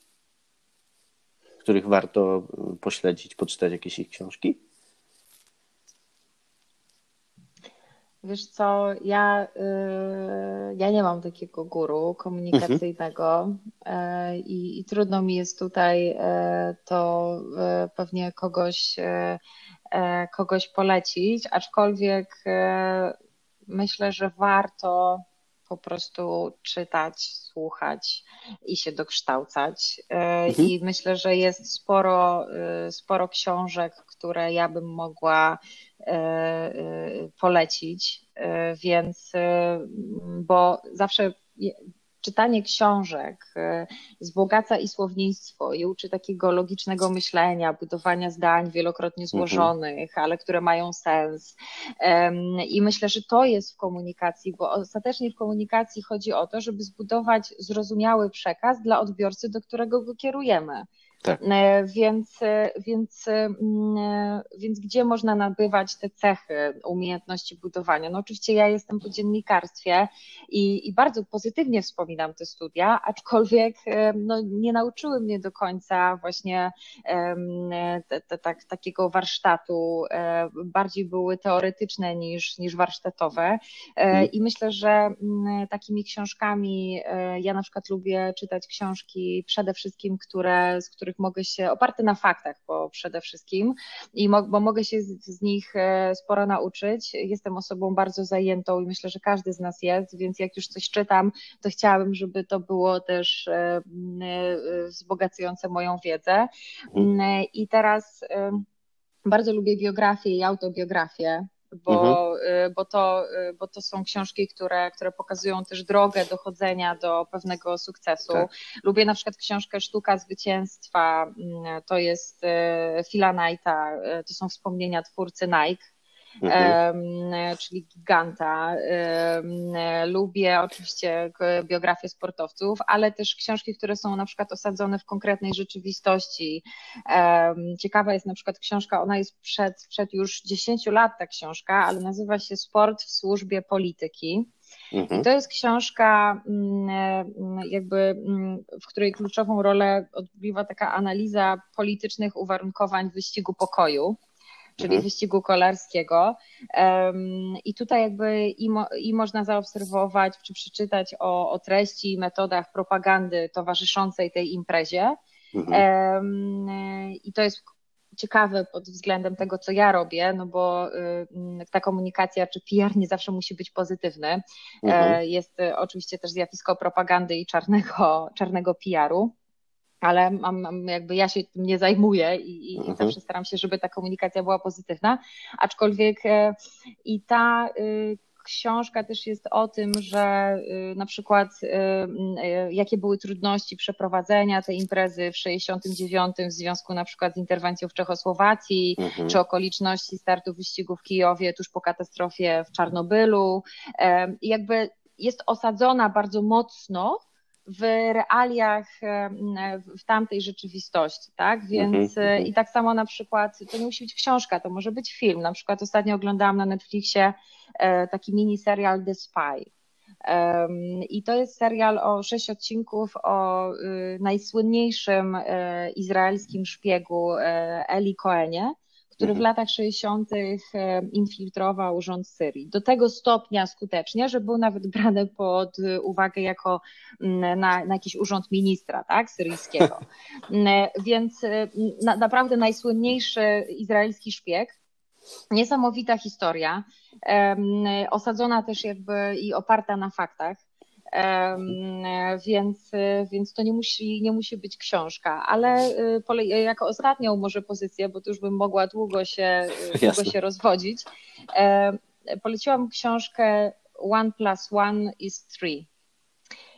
których warto e, pośledzić, poczytać jakieś ich książki? Wiesz co, ja, ja nie mam takiego guru komunikacyjnego mhm. i, i, trudno mi jest tutaj to pewnie kogoś E, kogoś polecić, aczkolwiek myślę, że warto po prostu czytać, słuchać i się dokształcać. Mhm. I myślę, że jest sporo, sporo książek, które ja bym mogła polecić, więc, bo zawsze czytanie książek wzbogaca i słownictwo i uczy takiego logicznego myślenia, budowania zdań wielokrotnie mhm. złożonych, mhm. ale które mają sens. I myślę, że to jest w komunikacji, bo ostatecznie w komunikacji chodzi o to, żeby zbudować zrozumiały przekaz dla odbiorcy, do którego go kierujemy. Tak. E, więc, e, więc, mm, e, więc gdzie można nabywać te cechy umiejętności budowania? No oczywiście ja jestem po dziennikarstwie i, i bardzo pozytywnie wspominam te studia, aczkolwiek no, nie nauczyły mnie do końca właśnie te, te, tak, takiego warsztatu. Bardziej były teoretyczne niż, niż warsztatowe hmm. i myślę, że mm, takimi książkami ja na przykład lubię czytać książki przede wszystkim, które, z których których mogę się, oparte na faktach bo przede wszystkim, i mo, bo mogę się z, z, nich e, sporo nauczyć. Jestem osobą bardzo zajętą i myślę, że każdy z nas jest, więc jak już coś czytam, to chciałabym, żeby to było też e, e, wzbogacające moją wiedzę. Mhm. I teraz bardzo lubię biografię i autobiografię bo, mhm. bo, to, bo to są książki, które, które pokazują też drogę dochodzenia do pewnego sukcesu. Tak. Lubię na przykład książkę Sztuka Zwycięstwa, mm, to jest Phila Knighta, to są wspomnienia twórcy Nike mhm. czyli giganta. Lubię oczywiście biografię sportowców, ale też książki, które są na przykład osadzone w konkretnej rzeczywistości. Ciekawa jest na przykład książka, ona jest przed, przed już 10 lat ta książka, ale nazywa się Sport w służbie polityki. Mhm. I to jest książka, mm, jakby, mm, w której kluczową rolę odgrywa taka analiza politycznych uwarunkowań wyścigu pokoju czyli mhm. wyścigu kolarskiego. I tutaj jakby i, mo, i można zaobserwować czy przeczytać o, o treści i metodach propagandy towarzyszącej tej imprezie. Mhm. I to jest ciekawe pod względem tego, co ja robię, no bo y, ta komunikacja czy PR nie zawsze musi być pozytywny. Mhm. Jest y, oczywiście też zjawisko propagandy i czarnego, czarnego PR-u ale mam, mam, jakby ja się tym nie zajmuję i, i mhm. zawsze staram się, żeby ta komunikacja była pozytywna, aczkolwiek e, i ta y, książka też jest o tym, że y, na przykład y, jakie były trudności przeprowadzenia tej imprezy w 69 w związku na przykład z interwencją w Czechosłowacji, mhm. czy okoliczności startu wyścigu w Kijowie tuż po katastrofie w Czarnobylu. I jakby jest osadzona bardzo mocno w realiach w tamtej rzeczywistości, tak? Więc mhm, mhm. i tak samo na przykład, to nie musi być książka, to może być film. Na przykład ostatnio oglądałam na Netflixie e, taki mini serial The Spy. I to jest serial o sześć odcinków o y, najsłynniejszym e, izraelskim szpiegu e, Eli Cohenie który w mhm. latach 60. E, infiltrował rząd Syrii. Do tego stopnia skutecznie, że był nawet brany pod uwagę jako na, na jakiś urząd ministra tak, syryjskiego. Mm, więc e, na, naprawdę najsłynniejszy izraelski szpieg. Niesamowita historia, osadzona też jakby i oparta na faktach. Więc, więc to nie musi, nie musi być książka, ale y, jako ostatnią może pozycję, bo tu już bym mogła długo się, y, długo się rozwodzić, poleciłam książkę One plus One is Three.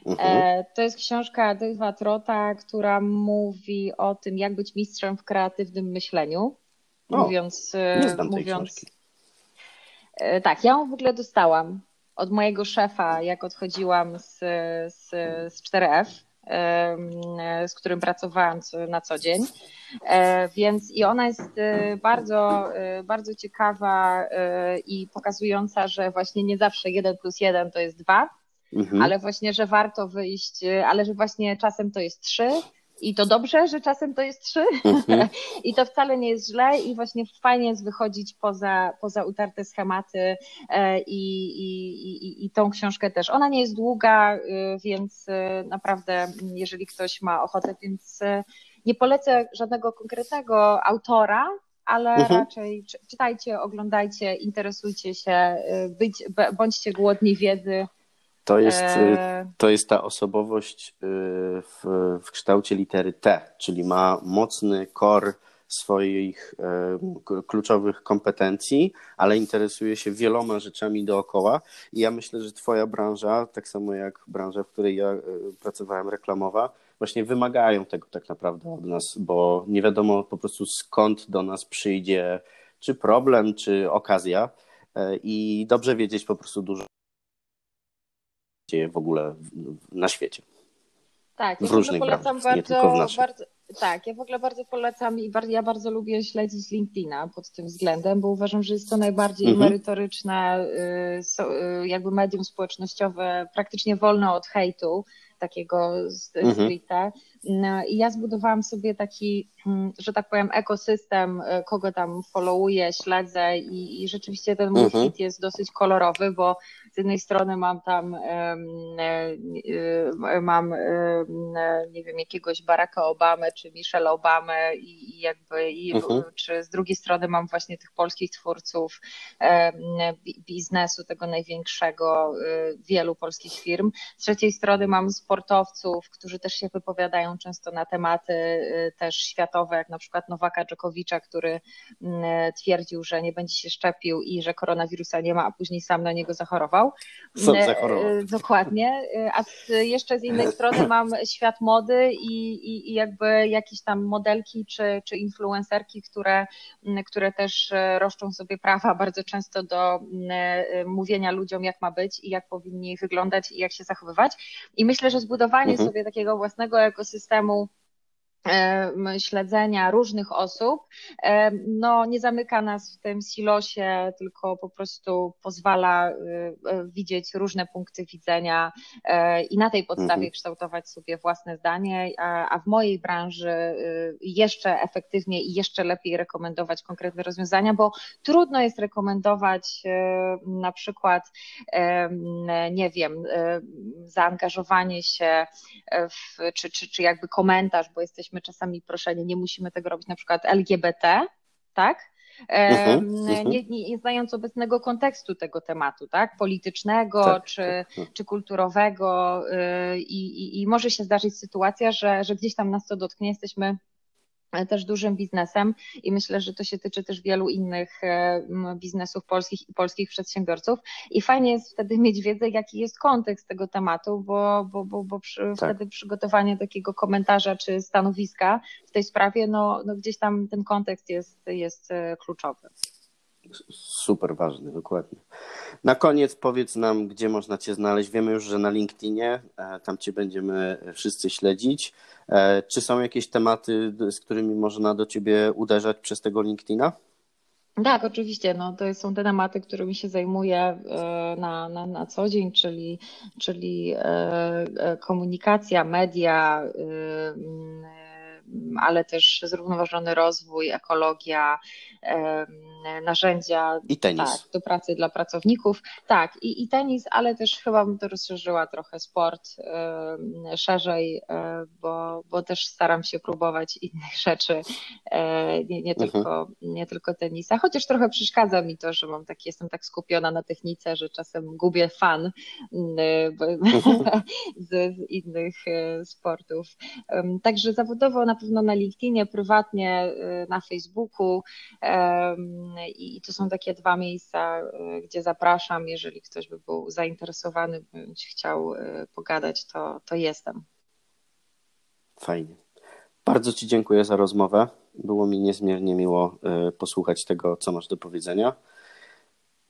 Mhm. E, to jest książka Dave'a Trota, która mówi o tym, jak być mistrzem w kreatywnym myśleniu. O, mówiąc, nie znam mówiąc. Tej książki. E, tak, ja ją w ogóle dostałam od mojego szefa, jak odchodziłam z, z, z 4F, z którym pracowałam na co dzień. E, więc i ona jest e, bardzo, e, bardzo ciekawa i pokazująca, że właśnie nie zawsze jeden plus jeden to jest dwa, mhm. ale właśnie, że warto wyjść, ale że właśnie czasem to jest trzy i to dobrze, że czasem to jest trzy mhm. i to wcale nie jest źle i właśnie fajnie jest wychodzić poza, poza utarte schematy e, i, i, i, i tą książkę też. Ona nie jest długa, y, więc y, naprawdę jeżeli ktoś ma ochotę, więc nie polecę żadnego konkretnego autora, ale mhm. raczej czytajcie, oglądajcie, interesujcie się, być, bądźcie głodni wiedzy. To jest, e, to jest ta osobowość y, w, w kształcie litery T, czyli ma mocny kor swoich e, kluczowych kompetencji, ale interesuje się wieloma rzeczami dookoła. I ja myślę, że Twoja branża, tak samo jak branża, w której ja e, pracowałem, reklamowa, właśnie wymagają tego tak naprawdę od nas, bo nie wiadomo po prostu skąd do nas przyjdzie czy problem, czy okazja. I dobrze wiedzieć po prostu dużo dzieje w ogóle na świecie. Tak, w różnych polecam branżach, bardzo, bardzo, tak, ja w ogóle bardzo polecam i bardzo, ja bardzo lubię śledzić LinkedIna pod tym względem, bo uważam, że jest to najbardziej mhm. merytoryczne y, y, jakby medium społecznościowe, praktycznie wolne od hejtu takiego stricte. Mhm. No, I ja zbudowałam sobie taki, że tak powiem, ekosystem, y, kogo tam followuję, śledzę i, i rzeczywiście ten mój mhm. feed jest dosyć kolorowy, bo z jednej strony mam tam e, e, mam nie wiem, jakiegoś Baracka Obamy czy Michelle Obamę i, jakby i, uh-huh. czy z drugiej strony mam właśnie tych polskich twórców biznesu tego największego e, wielu polskich firm. Z trzeciej strony mam sportowców, którzy też się wypowiadają często na tematy też światowe, jak na przykład Nowaka Dżokowicza, który mm, twierdził, że nie będzie się szczepił i że koronawirusa nie ma, a później sam na niego zachorował. Sam zachorował. Dokładnie. A jeszcze z innej strony mam świat mody i, i, i jakby jakieś tam modelki czy, czy influencerki, które, które też roszczą sobie prawa bardzo często do mówienia ludziom, jak ma być i jak powinni wyglądać i jak się zachowywać. I myślę, że zbudowanie mhm. sobie takiego własnego ekosystemu śledzenia różnych osób, no nie zamyka nas w tym silosie, tylko po prostu pozwala y, widzieć różne punkty widzenia e, i na tej podstawie mhm. kształtować sobie własne zdanie, a w mojej branży jeszcze efektywniej i jeszcze lepiej rekomendować konkretne rozwiązania, bo trudno jest rekomendować na przykład, nie wiem, zaangażowanie się w, czy, czy, czy jakby komentarz, bo jesteśmy jesteśmy czasami proszeni, nie musimy tego robić na przykład LGBT, tak? Mhm, mhm. nie, nie, znając obecnego kontekstu tego tematu, tak? Politycznego tak, czy, tak, tak. czy kulturowego y, i, i, i może się zdarzyć sytuacja, że, że gdzieś tam nas to dotknie, jesteśmy też dużym biznesem i myślę, że to się tyczy też wielu innych e, biznesów polskich i polskich przedsiębiorców i fajnie jest wtedy mieć wiedzę, jaki jest kontekst tego tematu, bo, bo, bo, bo przy, tak. wtedy przygotowanie takiego komentarza czy stanowiska w tej sprawie, no, no gdzieś tam ten kontekst jest, jest e, kluczowy. Super ważny, dokładnie. Na koniec powiedz nam, gdzie można Cię znaleźć. Wiemy już, że na LinkedInie, e, tam Cię będziemy wszyscy śledzić. E, czy są jakieś tematy, z którymi można do Ciebie uderzać przez tego LinkedIna? Tak, oczywiście. No, to są te tematy, którymi się zajmuję e, na, na, na co dzień, czyli, czyli komunikacja, media, ale też zrównoważony rozwój, ekologia, narzędzia I tenis. Tak, do pracy dla pracowników. Tak, i, i tenis, ale też chyba bym to rozszerzyła trochę sport szerzej, bo, bo też staram się próbować innych rzeczy, nie, nie, mhm. tylko, nie tylko tenisa, chociaż trochę przeszkadza mi to, że mam taki, jestem tak skupiona na technice, że czasem gubię fan mhm. z, z innych e, sportów. Także zawodowo na pewno na LinkedInie, prywatnie na Facebooku, i to są takie dwa miejsca, e, gdzie zapraszam. Jeżeli ktoś by był zainteresowany bądź chciał e, pogadać, to, to jestem. Fajnie. Bardzo Ci dziękuję za rozmowę. Było mi niezmiernie miło posłuchać tego, co masz do powiedzenia.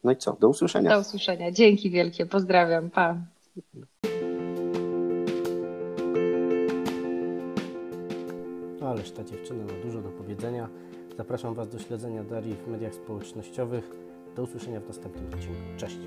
No i co? Do usłyszenia. Do usłyszenia. Dzięki wielkie. Pozdrawiam. Pa. Ależ ta dziewczyna ma dużo do powiedzenia. Zapraszam Was do śledzenia Darii w mediach społecznościowych. Do usłyszenia w następnym odcinku. Cześć!